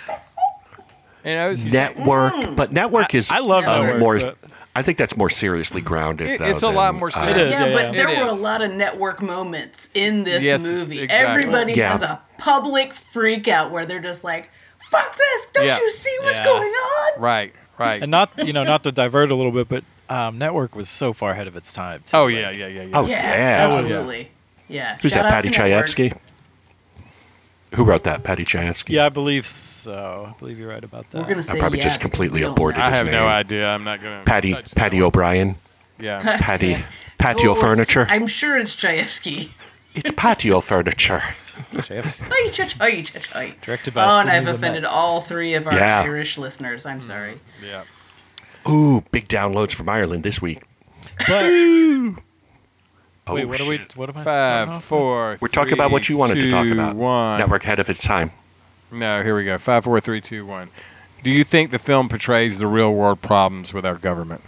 You know, it's, Network, Mm. but network is I love uh, Network, more. but- I think that's more seriously grounded. It- though, it's a lot than, more uh, It is, yeah, yeah, but yeah. there It were a is. lot of network moments in this Yes, movie. exactly. Everybody Yeah. has a public freak out where they're just like, "Fuck this! Don't Yeah. you see what's Yeah. going on?" right, right. and not you know not to divert a little bit, but um, Network was so far ahead of its time. too. oh Like, yeah, yeah, yeah, yeah. Oh Yeah, yeah. absolutely. Yeah. Who's Shout that? out Patty. Chayefsky. Who wrote that? Paddy Chayefsky. Yeah, I believe so. I believe you're right about that. We're gonna say I probably yeah, just completely we don't aborted know. I his have no idea. I'm not gonna. Patty Patty. O'Brien. Yeah. Patty patio it's- furniture. I'm sure it's Chayefsky. It's patio furniture. JF's Oi, ch- ch- oi, ch- ch- oi. Directed by Oh, and I've Sidney offended all three of our Yeah. Irish listeners. I'm sorry. Mm-hmm. Yeah. Ooh, big downloads from Ireland this week. But, Oh, wait, what are oh, we? shit. What am I starting Five, off four. We're talking about what you wanted to talk three, about. One. Network ahead of its time. No, here we go. Five, four, three, two, one. Do you think the film portrays the real world problems with our government?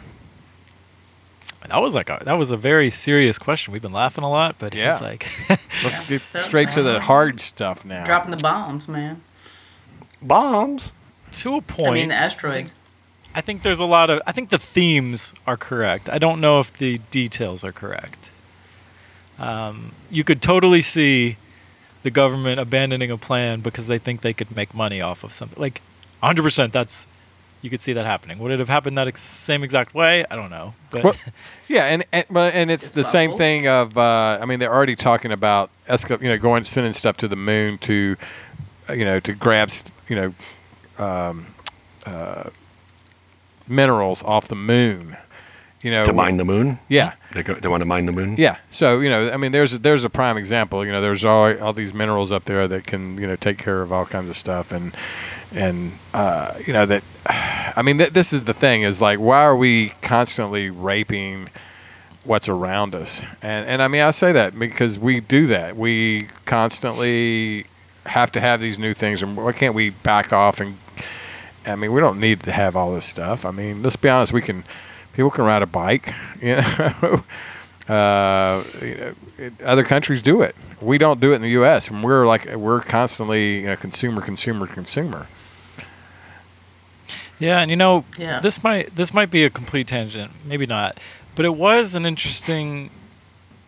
With? That was like a, that was a very serious question. We've been laughing a lot, but Yeah. he's like, Let's get straight to the hard stuff now. Dropping the bombs, man. Bombs. to a point. I mean, the asteroids. I think there's a lot of. I think the themes are correct. I don't know if the details are correct. Um, you could totally see the government abandoning a plan because they think they could make money off of something. Like, 100%. That's you could see that happening. Would it have happened that ex- same exact way? I don't know. But Well, yeah, and and, and it's, It's the same thing of. Uh, I mean, they're already talking about esca- you know, going sending stuff to the moon to, uh, you know, to grab, you know, um, uh, minerals off the moon. You know, To mine the moon. Yeah, They go, they want to mine the moon. Yeah. So you know, I mean, there's there's a prime example. You know, there's all all these minerals up there that can you know take care of all kinds of stuff, and and uh, you know that. I mean, th- this is the thing: is like, why are we constantly raping what's around us? And and I mean, I say that because we do that. We constantly have to have these new things, and why can't we back off and? I mean, we don't need to have all this stuff. I mean, let's be honest. We can, people can ride a bike. You know, uh, you know, it, other countries do it. We don't do it in the U.S. and we're like we're constantly you know, consumer, consumer, consumer. Yeah, and you know, Yeah. this might this might be a complete tangent, maybe not, but it was an interesting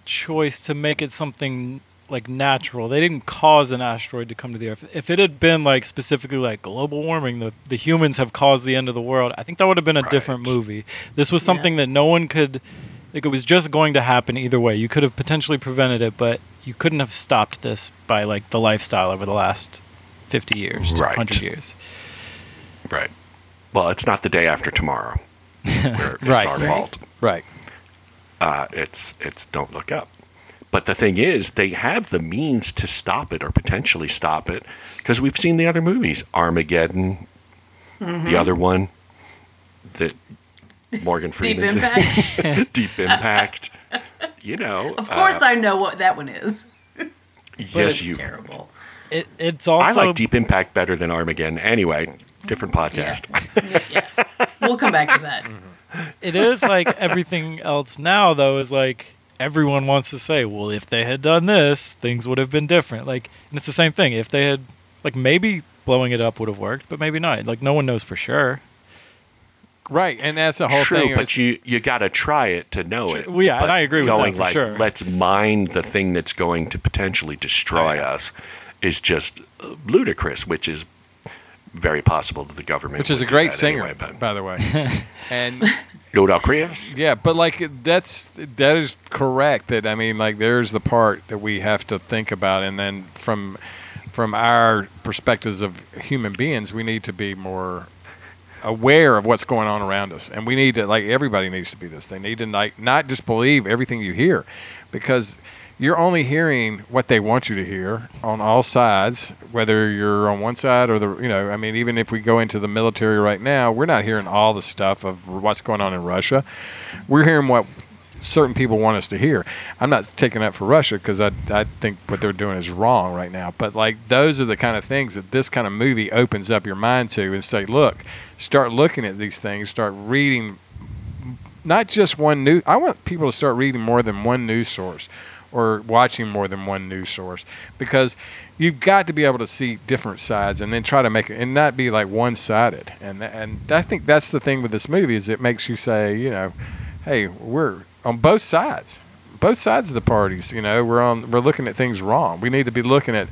choice to make it something like natural. They didn't cause an asteroid to come to the Earth. If it had been like specifically like global warming, the the humans have caused the end of the world. I think that would have been a different movie. This was Yeah. something that no one could. Like it was just going to happen either way. You could have potentially prevented it, but you couldn't have stopped this by like the lifestyle over the last fifty years, Right. hundred years. Right. Well, it's not the day after tomorrow. Where it's Right. our Right. fault. Right. Uh, it's it's Don't Look Up. But the thing is, they have the means to stop it or potentially stop it because we've seen the other movies, Armageddon, Mhm. the other one, that Morgan Deep Freeman's in. Impact. Deep Impact. You know, Of course, uh, I know what that one is. yes, it's you. terrible. It, it's also I like Deep Impact better than Armageddon. Anyway, different podcast. We'll come back to that. it is like everything else now though is like everyone wants to say well if they had done this things would have been different like and it's the same thing if they had like maybe blowing it up would have worked but maybe not like no one knows for sure Right, and that's the whole True, thing. but you you got to try it to know it. Well, yeah, and But I agree with that going for like, sure. let's mine the thing that's going to potentially destroy us is just ludicrous, which is very possible that the government, which is a great singer, anyway, but by the way. and Yodel Chris. yeah, but like that's that is correct. That I mean, like there's the part that we have to think about, and then from from our perspectives of human beings, we need to be more aware of what's going on around us, and we need to like everybody needs to be this. They need to like not just believe everything you hear, because you're only hearing what they want you to hear on all sides, whether you're on one side or the you know. I mean, even if we go into the military right now, we're not hearing all the stuff of what's going on in Russia. We're hearing what certain people want us to hear. I'm not taking that for Russia because I, I think what they're doing is wrong right now. But like those are the kind of things that this kind of movie opens up your mind to and say, look, start looking at these things, start reading not just one new. I want people to start reading more than one news source or watching more than one news source because you've got to be able to see different sides and then try to make it and not be like one-sided. And and I think that's the thing with this movie is it makes you say, you know, hey, we're on both sides. Both sides of the parties, you know, we're on we're looking at things wrong. We need to be looking at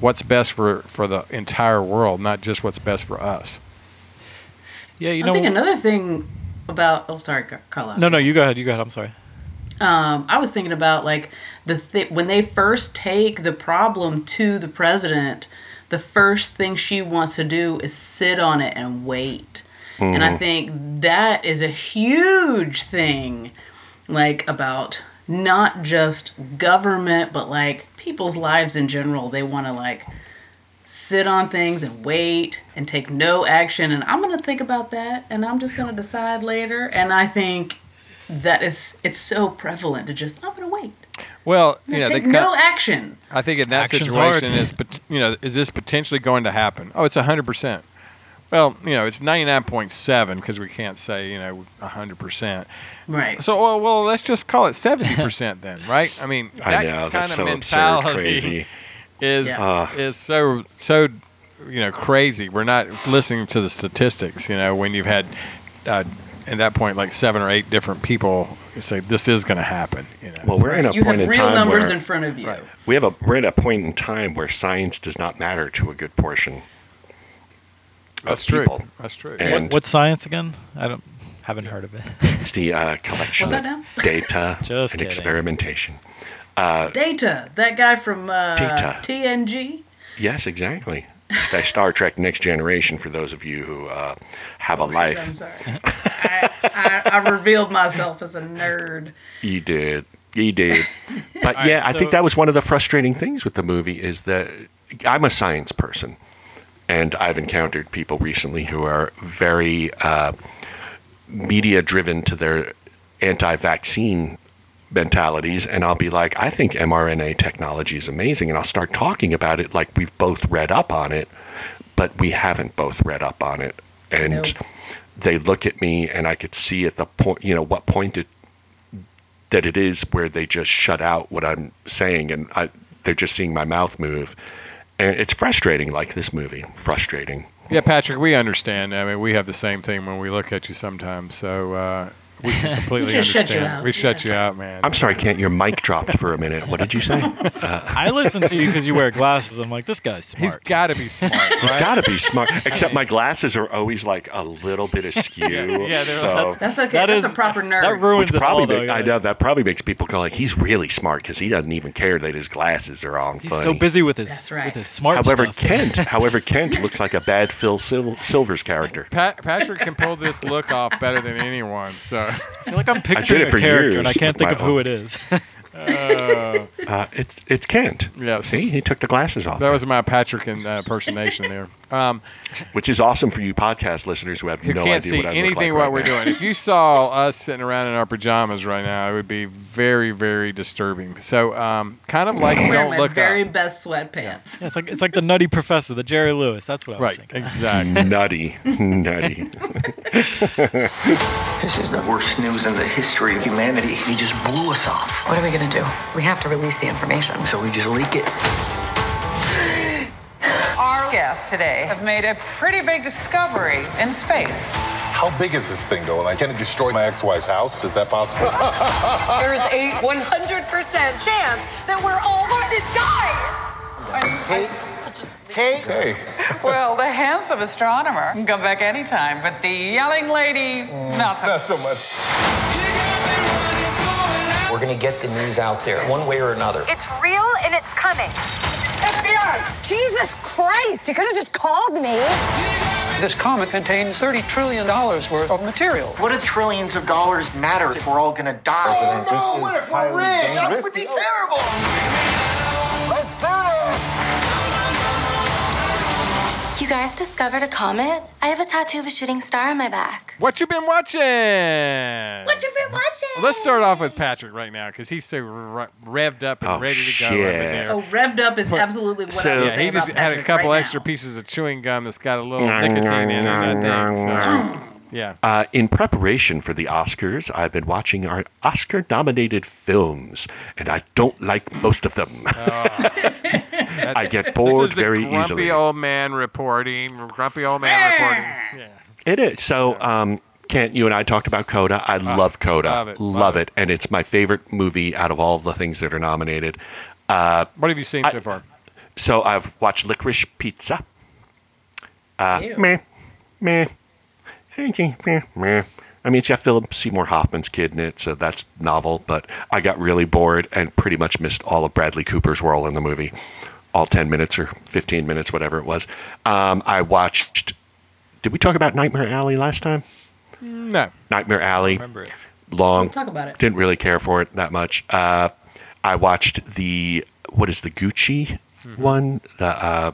what's best for for the entire world, not just what's best for us. yeah you know. I think another thing about oh sorry Carla. no no you go ahead you go ahead i'm sorry Um, I was thinking about like the th- when they first take the problem to the president, the first thing she wants to do is sit on it and wait. And I Mhm. think that is a huge thing, like about not just government, but like people's lives in general. They want to like sit on things and wait and take no action. And I'm going to think about that and I'm just going to decide later. And I think that is, it's so prevalent to just, I'm going to wait. Well, I'm you know, take no cut- action. I think in that Action's hard. situation is, pot- you know, is this potentially going to happen? Oh, it's hundred percent. Well, you know, it's ninety nine point seven because we can't say you know hundred percent. Right. So, well, well, let's just call it seventy percent then, right? I mean, I that know, kind that's of so absurd, mentality crazy. is Yeah. is so so you know crazy. We're not listening to the statistics. You know, when you've had uh, at that point like seven or eight different people say this is going to happen. You know, Well, we're in a You point have in real time numbers where in front of you. we have a we're at a point in time where science does not matter to a good portion. of That's true. people. That's true. And what, what's science again i don't haven't heard of it it's the uh, collection of data Just and kidding. experimentation. Uh, Data, that guy from uh, Data. TNG. yes, exactly. That Star Trek Next Generation for those of you who uh, have a I'm life. sorry. I, I, I revealed myself as a nerd. You did. You did. But yeah, right, I think that was one of the frustrating things with the movie is that I'm a science person, and I've encountered people recently who are very uh, media driven to their anti-vaccine mentalities, and I'll be like, I think mRNA technology is amazing, and I'll start talking about it like we've both read up on it, but we haven't both read up on it, and. Nope. They look at me, and I could see at the point, you know, what point it that it is where they just shut out what I'm saying and I, they're just seeing my mouth move. And it's frustrating, like this movie. Frustrating. Yeah, Patrick, we understand. I mean, we have the same thing when we look at you sometimes. So uh, we can completely just shut you understand. out, We shut you out, man. I'm sorry, Kent, your mic dropped for a minute. What did you say? Uh, i listen to you because you wear glasses i'm like this guy's smart He's got to be smart. He's got to be smart. Except my glasses are always like a little bit askew. yeah, they're- so That's okay. That That's is- a proper nerd. that ruins which it probably all, though, make- yeah. I know that probably makes people go like he's really smart because he doesn't even care that his glasses are on he's funny. so busy with his That's right. with his smart However, stuff. Kent, however, Kent looks like a bad Phil Sil- Silvers character. Pat, Patrick can pull this look off better than anyone. So I feel like I'm picturing it a for character and I can't think my of who it is. Uh, it's it's Kent. Yeah. See, he took the glasses off, That was my Patrick and, uh, impersonation there. Um, which is awesome for you podcast listeners who have who no can't idea see what I anything look like what right we're now. doing. If you saw us sitting around in our pajamas right now, it would be very, very disturbing. So, um, kind of like Wearing don't look at my look very up. best sweatpants. Yeah, it's like it's like the Nutty Professor, the Jerry Lewis. That's what I was Right, thinking. exactly. nutty, nutty. This is the worst news in the history of humanity. He just blew us off. What are we gonna do? We have to release the information. So we just leak it. Our guests today have made a pretty big discovery in space. How big is this thing, though? Like, can it destroy my ex-wife's house? Is that possible? There's a 100% chance that we're all going to die. Kate? Kate? hey. Well, the handsome astronomer can come back anytime, but the yelling lady, not so. Not so much. We're gonna get the news out there, one way or another. It's real and it's coming. FBI! Jesus Christ, you could have just called me. This comet contains $30 trillion worth of material. What do trillions of dollars matter if we're all gonna die? President, oh, this no, is what if we're rich? That would be terrible. You guys discovered a comet? I have a tattoo of a shooting star on my back. What you been watching? What you been watching? Well, let's start off with Patrick right now because he's so re- revved up and Oh, ready to go. shit. Right there. Oh, revved up is absolutely what I So- would yeah, say he just about had a Patrick couple right extra now. pieces of chewing gum that's got a little nicotine in it. I think. So, yeah. Uh, in preparation for the Oscars, I've been watching our Oscar-nominated films, and I don't like most of them. I get bored this is the very grumpy easily. old man reporting. Grumpy old man reporting. Yeah. It is. So, um, Kent, you and I talked about Coda. I love Coda. love it, Love, love it. And it's my favorite movie out of all the things that are nominated. Uh, What have you seen so far? so I've watched Licorice Pizza. Uh, Ew. meh, meh, meh, meh. I mean, it's got Philip Seymour Hoffman's kid in it, so that's novel. But I got really bored and pretty much missed all of Bradley Cooper's role in the movie, all ten minutes or fifteen minutes, whatever it was. Um, I watched. Did we talk about Nightmare Alley last time? No. Nightmare Alley. Remember it. Long. Let's talk about it. Didn't really care for it that much. Uh, I watched the what is the Gucci one? The uh,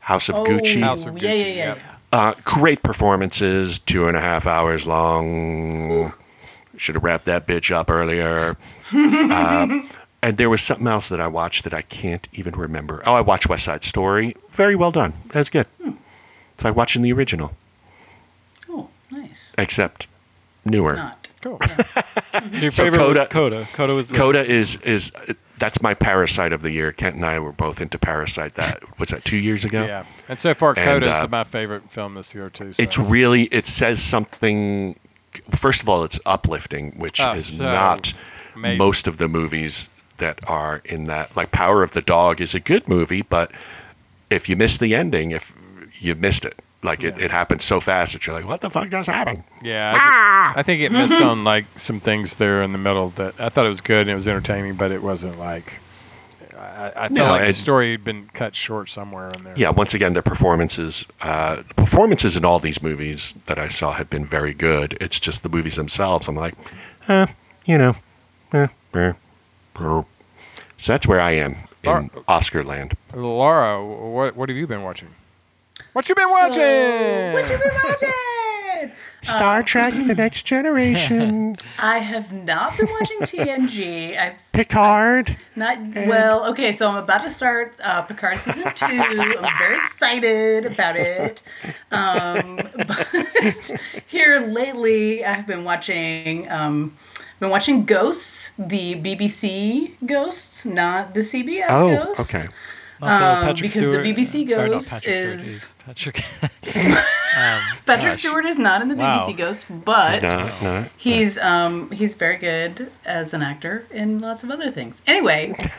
House of Oh, Gucci. House of yeah, yeah, Gucci, yeah, yep. yeah. Uh, great performances, two and a half hours long. Should have wrapped that bitch up earlier. uh, and there was something else that I watched that I can't even remember. Oh, I watched West Side Story. Very well done. That's good. It's like watching the original, Oh, nice. except newer. Not. Cool. So your So favorite Coda- was Coda. Coda was the Coda is is that's my Parasite of the year. Kent and I were both into Parasite. That was that two years ago. Yeah. And so far, And, is uh, my favorite film this year too. So. It's really it says something. First of all, it's uplifting, which Oh, is so not amazing. most of the movies that are in that. Like Power of the Dog is a good movie, but if you miss the ending, if you missed it, like it, it happens so fast that you're like, what the fuck just happened? Yeah, I, I think it missed on like some things there in the middle that I thought it was good and it was entertaining, but it wasn't like. I, I felt No, like the story had been cut short somewhere in there. Yeah, once again, the performances, uh, the performances in all these movies that I saw have been very good. It's just the movies themselves. I'm like, eh, you know, eh, eh. So that's where I am in Are- Oscar land. Laura, what what have you been watching? What you been watching? What you been watching? Star Trek: The Next Generation, I have not been watching TNG. I've Picard. not well. Okay, so I'm about to start uh, Picard season two. I'm very excited about it. Um, but here lately, I've been watching. Um, been watching Ghosts, the BBC Ghosts, not the CBS Oh, Ghosts. okay. Not the Um, Patrick because the BBC or not Ghost Patrick Stewart, is- he's Patrick. um, Patrick gosh. Stewart is not in the Wow. BBC Ghost, but Not, not. He's um he's very good as an actor in lots of other things. Anyway,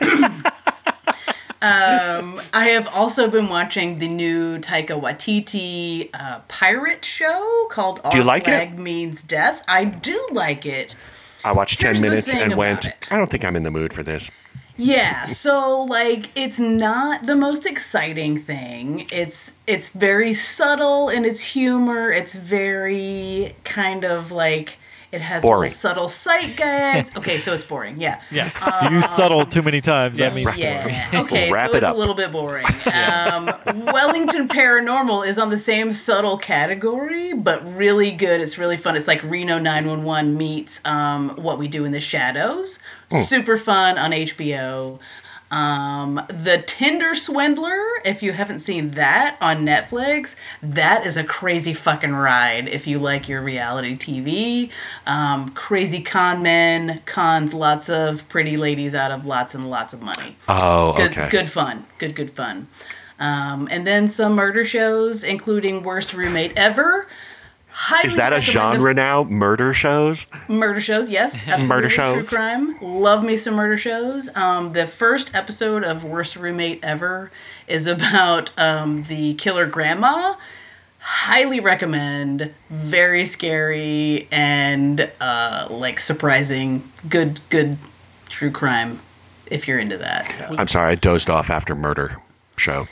um I have also been watching the new Taika Waititi uh, pirate show called Our Do you like it? Flag Means Death. I do like it. I watched ten minutes and went. it. I don't think I'm in the mood for this. Yeah, so like it's not the most exciting thing. It's it's very subtle in its humor. It's very kind of like It has Boring. subtle sight gags. Okay, so it's boring. Yeah. Yeah. you use subtle too many times. That means boring. Yeah. Okay, Wrap so it's up. a little bit boring. Um, Wellington Paranormal is on the same subtle category, but really good. It's really fun. It's like Reno 911 meets um, What We Do in the Shadows. Super fun on HBO. Um, the Tinder Swindler, if you haven't seen that on Netflix, that is a crazy fucking ride if you like your reality TV. Um, crazy con men, cons lots of pretty ladies out of lots and lots of money. Oh, Good, okay. good fun. Good, good fun. Um, and then some murder shows, including Worst Roommate Ever. Highly Is that a recommend the genre now? Murder shows? Murder shows, yes, absolutely. Murder shows. True crime. Love me some murder shows. Um, the first episode of Worst Roommate Ever is about um, the killer grandma. Highly recommend. Very scary and uh, like surprising. Good, good true crime. If you're into that, so. I'm sorry, I dozed off after murder show.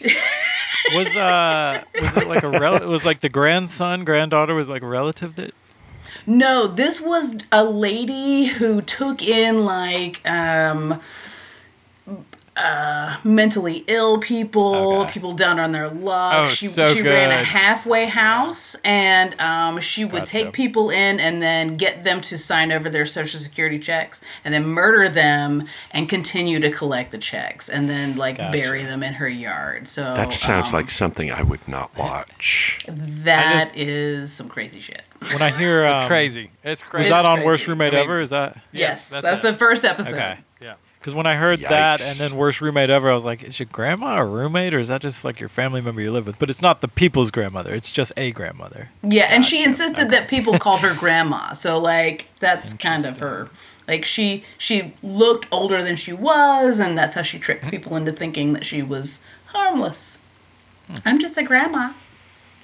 Was uh was it like a rel- it was like the grandson granddaughter was like a relative that No, this was a lady who took in like um uh mentally ill people, people down on their luck. Oh, she so she ran a halfway house and um she would Gotcha. take people in and then get them to sign over their social security checks and then murder them and continue to collect the checks and then like bury them in her yard. So That sounds um, like something I would not watch. that is just- some crazy shit. when I hear um, It's crazy. It's crazy. Is that on crazy. Worst Roommate I mean- Ever? Is that Yes, that's that's, the first episode. okay? Yeah. Because when I heard that and then Worst Roommate Ever, I was like, is your grandma a roommate or is that just like your family member you live with? But it's not the people's grandmother. It's just a grandmother. Yeah, and she insisted that people called her grandma. So like that's kind of her. Like she she looked older than she was, and that's how she tricked hmm. people into thinking that she was harmless. Hmm. I'm just a grandma.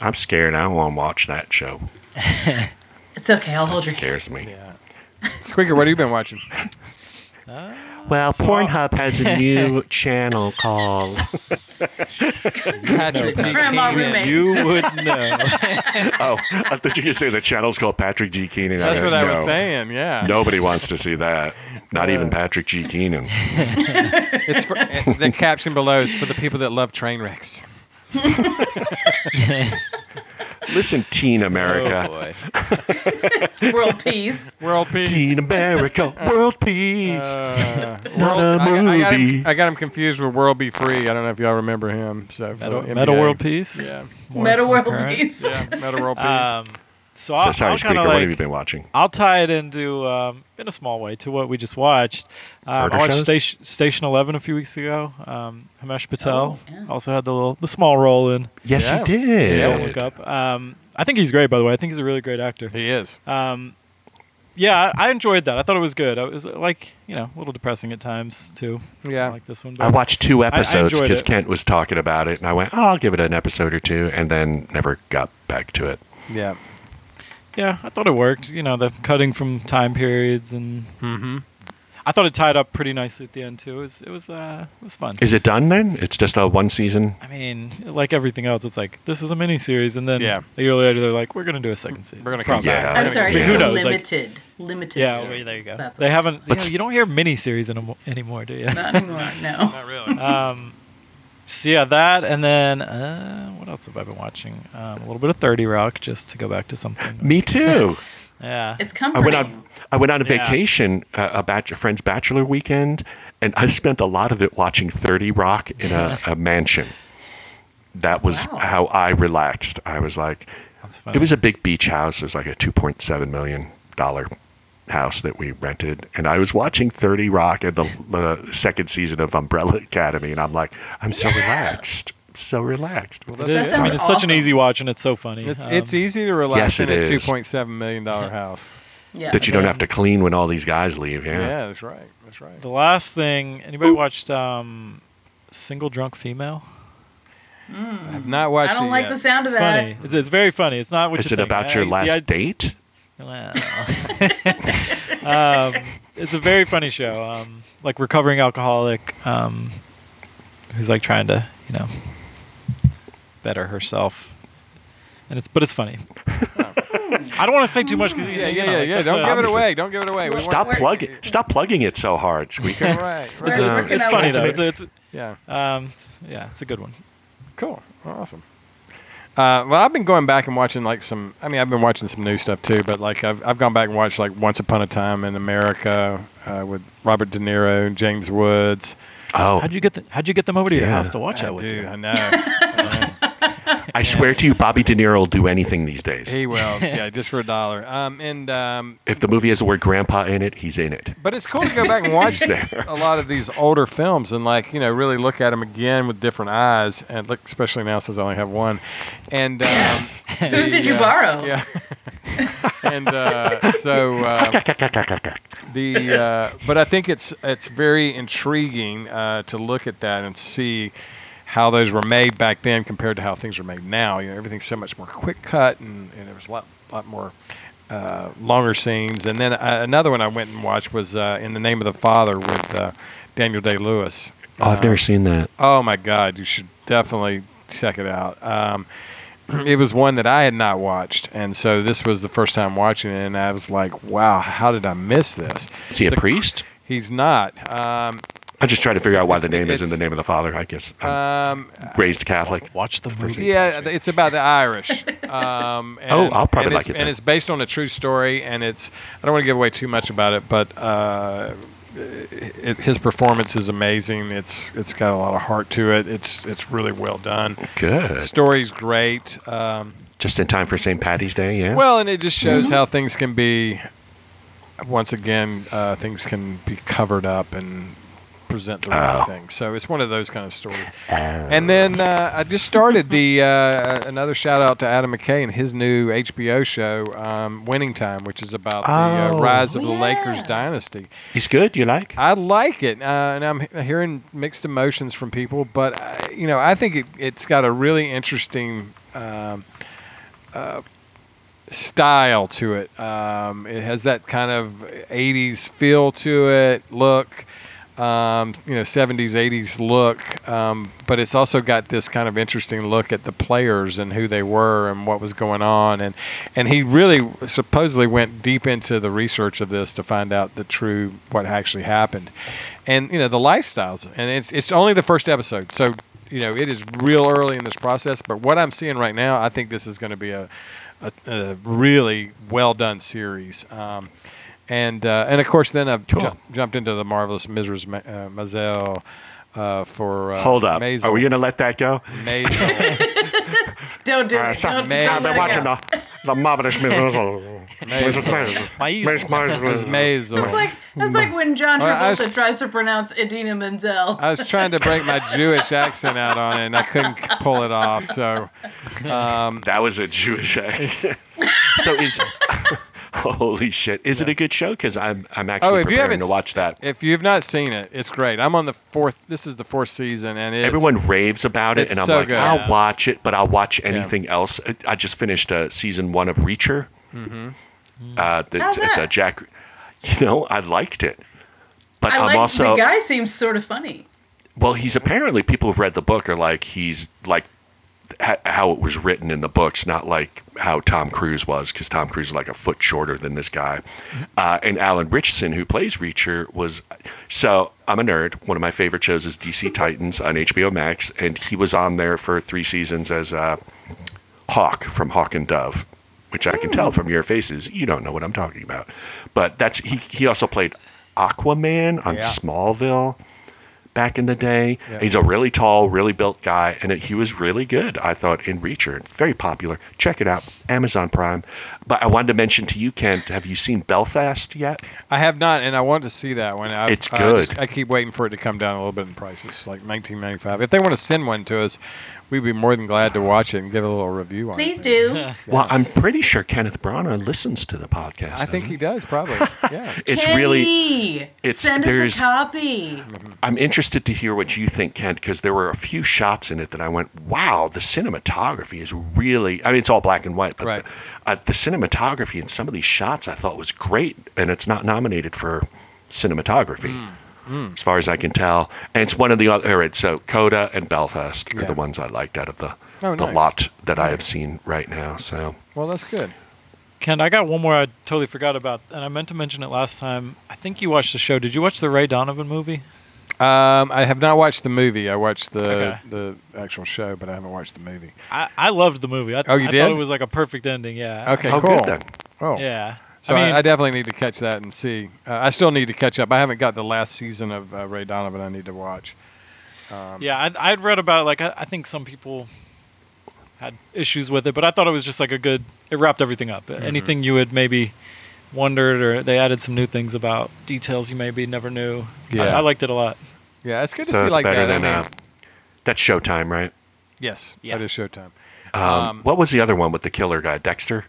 I'm scared. I don't want to watch that show. It's okay. I'll hold That your hand. scares me. Squeaker, what have you been watching? Uh, Well, Pornhub has a new channel called. Patrick G. Grandma Keenan. roommates. You would know. Oh, I thought you were going to say the channel's called Patrick G. Keenan. That's go, what I was saying. Yeah. Nobody wants to see that. Not even Patrick G. Keenan. It's for, uh, the caption below is for the people that love train wrecks. Listen, Team America. Oh boy. World peace. World peace. Team America. World peace. Uh, Not World- a I, I got movie. him, I got him confused with World B. Free. I don't know if y'all remember him. So Metal, Meta, NBA. Meta World Peace. Yeah. Metal world concurrent. peace. Yeah. Meta World Peace. Um, so, So I'll, sorry, I'll Squeaker. kind of what have you been watching? I'll tie it into, um, in a small way, to what we just watched. Um, I watched? Station, Station Eleven a few weeks ago. Um, Himesh Patel Oh, yeah. also had the little the small role in Yes, Yeah. he did. Don't Look Up. Um, I think he's great, by the way. I think he's a really great actor. he is. Um, yeah, I I enjoyed that. I thought it was good. It was uh, like you know a little depressing at times too. Yeah. like this one. I watched two episodes because. Kent was talking about it, and I went, oh, "I'll give it an episode or two, and then never got back to it. Yeah. Yeah, I thought it worked. You know, the cutting from time periods and Mm-hmm. I thought it tied up pretty nicely at the end too. It was it was uh it was fun. Is it done then? It's just a one season. I mean, like everything else, it's like this is a mini series, and then Yeah. a year later they're like, we're gonna do a second season. We're gonna come Probably. Yeah. back. I'm sorry. gonna- Who It's a knows, like- limited, limited. Yeah, series. well, there you go. That's They all. haven't. You, know, you don't hear mini series animo- anymore, do you? Not anymore. No. Not really. um, so yeah, that, and then uh, what else have I been watching? Um, a little bit of Thirty Rock, just to go back to something. Me too. Yeah, It's I comforting. went on. I went on a Yeah. vacation, uh, a, batch, a friend's bachelor weekend, and I spent a lot of it watching Thirty Rock in a, a mansion. That was Wow. how I relaxed. I was like, it was a big beach house. It was like a two point seven million dollar house that we rented, and I was watching Thirty Rock and the, the second season of Umbrella Academy, and I'm like, I'm so relaxed, so relaxed. It That is. I mean, it's such an easy watch, and it's so funny. It's, Um, it's easy to relax Yes, in it a two point seven million dollar house. yeah. that you don't have to clean when all these guys leave. Yeah. Yeah. that's right. That's right. The last thing, anybody watched um, Single Drunk Female? I've not watched I don't it like yet. the sound It's of that. funny. It's, it's very funny. It's not what Is you it think. about I- your last i- date? Well, um, it's a very funny show. Um, like recovering alcoholic, um, who's like trying to, you know, better herself, and it's but it's funny. I don't want to say too much because Yeah, yeah, yeah, yeah. Don't give it away. Don't give it away. We Stop plugging. Stop plugging it so hard, Squeaker. Right, It's, right. it's- working it's funny though. It's, it's, Yeah. um, it's- yeah, it's a good one. Cool. Awesome. Uh, well, I've been going back and watching like some. I mean, I've been watching some new stuff too, but like I've I've gone back and watched like Once Upon a Time in America uh, with Robert De Niro and James Woods. Oh, How'd you get the, How'd you get them over to your Yeah. house to watch I that with do. you? I know. I swear to you, Bobby De Niro will do anything these days. he will. Yeah, just for a dollar. Um, and um, If the movie has the word grandpa in it, he's in it. But it's cool to go back and watch a lot of these older films and like you know really look at them again with different eyes and look especially now since I only have one. And um, Whose did you uh, borrow? Yeah. and uh, so uh, the uh, but I think it's it's very intriguing uh, to look at that and see how those were made back then compared to how things are made now. You know, everything's so much more quick cut and, and there was a lot lot more uh, longer scenes. And then uh, another one I went and watched was uh, In the Name of the Father with uh, Daniel Day Lewis. Oh, I've never seen that. Oh my God, you should definitely check it out. Um, it was one that I had not watched, and so this was the first time watching it, and I was like, "Wow, how did I miss this?" Is he a priest? He's not. Um, I'm just try to figure out why the It's- name is in the name of the Father. I guess I'm um, raised Catholic. Watch the movie. yeah, it's about the Irish. Um, and, Oh, I'll probably and like it's, it And it's based on a true story, and it's. I don't want to give away too much about it, but uh, it, his performance is amazing. It's it's got a lot of heart to it. It's it's really well done. Good. Story's great. Um, Just in time for St. Patty's Day, yeah. Well, and it just shows how things can be. Once again, uh, things can be covered up and present the right Oh. thing. So it's one of those kind of stories. And then uh, I just started the uh, another shout out to Adam McKay and his new HBO show, um, Winning Time, which is about the uh, Oh. rise of Oh, the yeah. Lakers dynasty. He's good. You like? I like it, uh, and I'm hearing mixed emotions from people. But uh, you know, I think it, it's got a really interesting um, uh, style to it. Um, it has that kind of '80s feel to it, look. Um, you know, 70s, 80s look, um, but it's also got this kind of interesting look at the players and who they were and what was going on, and and he really supposedly went deep into the research of this to find out the true what actually happened, and you know the lifestyles, and it's it's only the first episode, so you know it is real early in this process, but what I'm seeing right now, I think this is going to be a a, a really well done series. Um, and uh, and of course, then I've Cool. ju- jumped into the marvelous Mrs. Ma- uh, Maisel uh, for uh, Hold up. Maisel. Are we going to let that go? Don't do Uh, it. so- Don't, May- don't I've been watching go. the, the marvelous Miss Maisel. Maisel. Maisel. It's Maisel. It's like that's like when John Well, Travolta was- tries to pronounce Idina Menzel. I was trying to break my Jewish accent out on it, and I couldn't pull it off. So, um, That was a Jewish accent. so is holy shit? Is it a good show? Because I'm I'm actually oh, if preparing haven't to watch that. if you've not seen it, it's great. I'm on the fourth. This is the fourth season, and it's, Everyone raves about it, it's and I'm so like, good. I'll Yeah. watch it, but I'll watch anything else. I- I just finished uh, season one of Reacher. Mm-hmm. Uh, that- How's it's a? Jack. You know, I liked it, but I am like also the guy seems sort of funny. well. He's apparently people who've read the book are like he's like ha- how it was written in the books, not like how Tom Cruise was, because Tom Cruise is like a foot shorter than this guy. Uh, and Alan Richardson, who plays Reacher, was so I'm a nerd. One of my favorite shows is DC Titans on HBO Max, and he was on there for three seasons as uh, Hawk from Hawk and Dove. Which I can tell from your faces, you don't know what I'm talking about. But that's he. He also played Aquaman on Yeah. Smallville back in the day. Yeah. He's a really tall, really built guy, and it, he was really good. I thought in Reacher, very popular. Check it out, Amazon Prime. But I wanted to mention to you, Kent, have you seen Belfast yet? I have not, and I want to see that one. I, It's I good. just- I keep waiting for it to come down a little bit in prices, like 19.95. If they want to send one to us, we'd be more than glad to watch it and give a little review on Please it. Please do. Well, I'm pretty sure Kenneth Branagh listens to the podcast. I think doesn't he does probably. Yeah. It's Kenny, really. it's- send us there's- a copy. I'm interested to hear what you think, Kent, because there were a few shots in it that I went, "Wow, the cinematography is really." I mean, it's all black and white, but Right. the, uh, the cinematography in some of these shots I thought was great, and it's not nominated for cinematography, Mm. As far as I can tell. And it's one of the other. It's so Coda and Belfast are the ones I liked out of the Oh, the nice. lot that I have seen right now. So Well, that's good. Ken, I got one more I totally forgot about, and I meant to mention it last time. I think you watched the show. Did you watch the Ray Donovan movie? Um, I have not watched the movie. I watched the Okay. the actual show, but I haven't watched the movie. I, I loved the movie. I, Oh, you I did? thought it was like a perfect ending. Yeah. Okay, Oh, cool. good then. Oh, Yeah. So I, I mean, I definitely need to catch that and see. Uh, I still need to catch up. I haven't got the last season of uh, Ray Donovan. I need to watch. Um, yeah, I'd, I'd read about it. Like, I, I think some people had issues with it, but I thought it was just like a good. It wrapped everything up. Mm-hmm. Anything you had maybe wondered, or they added some new things about details you maybe never knew. I, Yeah. I liked it a lot. Yeah, it's good to see it's like better that. I than mean, uh, that's Showtime, right? yes, Yeah. that is Showtime. Um, Um, what was the other one with the killer guy, Dexter?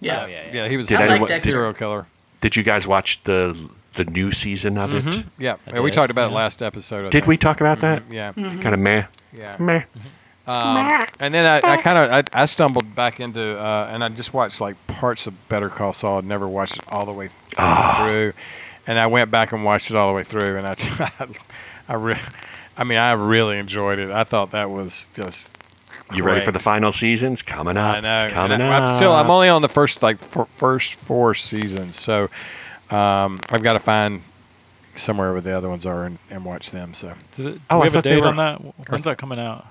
Yeah. Oh, yeah, yeah. Yeah, he was Did a anyone- serial- serial killer. Did you guys watch the the new season of it? Mhm. Yeah, I we did, talked about it last episode. Did think. we talk about that? Mhm, Yeah. Kind of meh. Yeah. Meh. Um, and then I, I kind of I, I stumbled back into uh, and I just watched like parts of Better Call Saul. I'd never watched it all the way Ah. through, and I went back and watched it all the way through, and I I re- I mean I really enjoyed it. I thought that was just. You ready for the final seasons? Coming up. I know. It's coming I, up. I'm still I'm only on the first like f- first four seasons, so um, I've got to find somewhere where the other ones are and, and watch them. So Did it, do Oh, I we have a date were- on that? When's that coming out?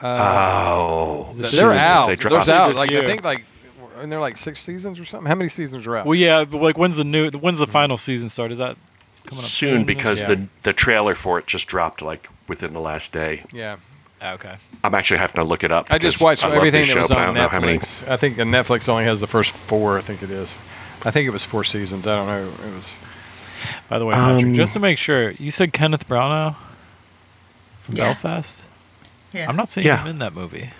Oh, Is they're out. they They're out. This Like I think like and they're like six seasons or something. How many seasons are out? Well, yeah, but like when's the new? When's the final season start? Is that coming up soon because Yeah. the the trailer for it just dropped like within the last day. yeah. Okay. I'm actually having to look it up. I just watched I everything that show, was but I on don't know how many. Netflix. I think Netflix only has the first four. I think it is. I think it was four seasons. I don't know. It was. By the way, Patrick, Um, just to make sure, you said Kenneth Branagh from Yeah. Belfast. Yeah. I'm not seeing Yeah. him in that movie.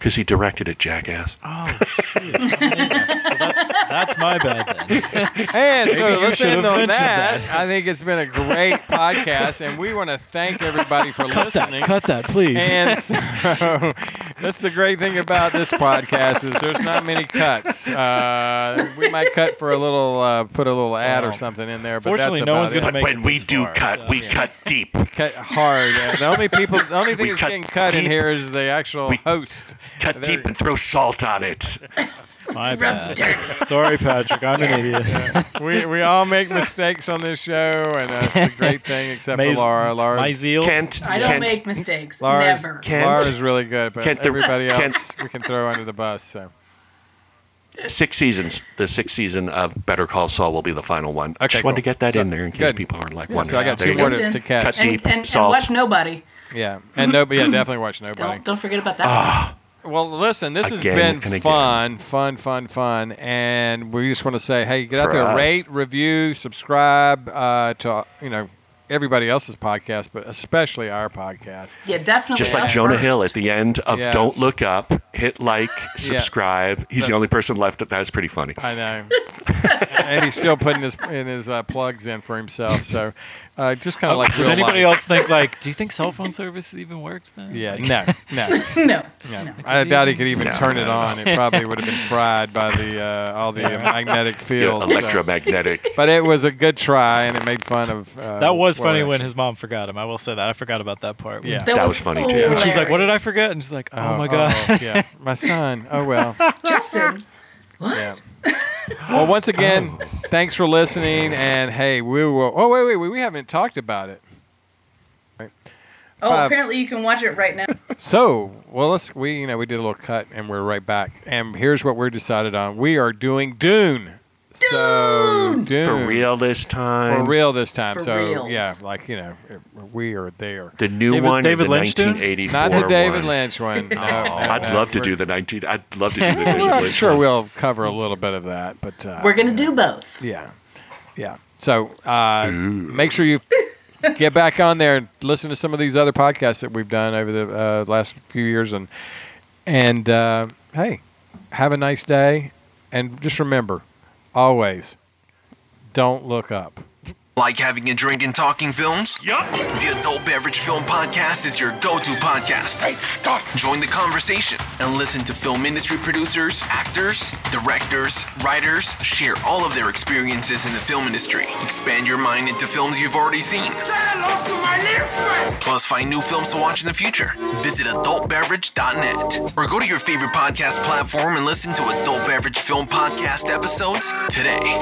Because he directed it, jackass. Oh, shoot. so that, that's my bad then. And so Maybe you should listening have on mentioned that, that. I think it's been a great podcast, and we want to thank everybody for Cut listening. that, cut that, please. And so that's the great thing about this podcast is there's not many cuts. Uh, we might cut for a little, uh, put a little ad or something in there, but fortunately, that's no about one's gonna it. But make when it we do far, cut, so, we yeah. cut deep. cut hard. Uh, the only people, the only thing We that's cut getting cut in here is the actual We host. Cut There- deep and throw salt on it. My bad. Sorry, Patrick. I'm an idiot. we we all make mistakes on this show, and that's a great thing, except Maze- for Laura. My Laura's, zeal. Kent, I don't Kent, make mistakes. Laura's, Never. Kent- Laura's really good, but Kent, the- everybody Kent- else we can throw under the bus. So six seasons. The sixth season of Better Call Saul will be the final one. I Okay, just wanted to cool. get that So- in there in case good. people are like Yeah, wondering. so I got There two you more to, to catch. Cut and, deep, and, and salt. watch nobody. Yeah, and no, but yeah, definitely watch nobody. Don't don't forget about that. Ah. Well, listen, this Again has and been again. fun, fun, fun, fun, and we just want to say, hey, get out there, us. rate, review, subscribe uh, to you know everybody else's podcast, but especially our podcast. yeah, definitely. Just like Jonah first. Hill at the end of Yeah. Don't Look Up, hit like, subscribe. He's the only person left. That was pretty funny. I know, and he's still putting his in his uh, plugs in for himself. So, uh, just kind of like Did real anybody life. else think like? Do you think cell phone service even worked then? Yeah, Like- no, no. no. Yeah. I doubt he could even No, turn it no, no. on. It probably would have been fried by the uh, all the magnetic Yeah, fields. so- electromagnetic. But it was a good try, and it made fun of. Uh, That was funny when his mom forgot him. I will say that. I forgot about that part. Yeah. That was funny, too. When she's like, "What did I forget?" And she's like, "Oh, my god." yeah, my son. Oh well. Justin. Yeah. Well, once again, oh. thanks for listening, and hey, we will. Oh wait, wait, wait. We haven't talked about it. Oh, Five. apparently you can watch it right now. So, well, let's. We you know we did a little cut, and we're right back. And here's what we're decided on. We are doing Dune. So Dune For real this time. For real this time. For so reals. yeah, like you know, we are there. The new David- one, David the Lynch Dune? 1984 Not the David one. Lynch one. No, no, I'd no. love to do the 19. I'd love to do the David Well, I'm Lynch sure one. we'll cover a little bit of that, but uh, We're gonna do both. Yeah, yeah. So uh, make sure you get back on there and listen to some of these other podcasts that we've done over the uh, last few years, and and uh, hey, have a nice day, and just remember, always, don't look up. Like having a drink and talking films? Yup. The Adult Beverage Film Podcast is your go to podcast. Hey, Scott. Join the conversation and listen to film industry producers, actors, directors, writers share all of their experiences in the film industry. Expand your mind into films you've already seen. Plus, find new films to watch in the future. Visit adultbeverage.net or go to your favorite podcast platform and listen to Adult Beverage Film Podcast episodes today.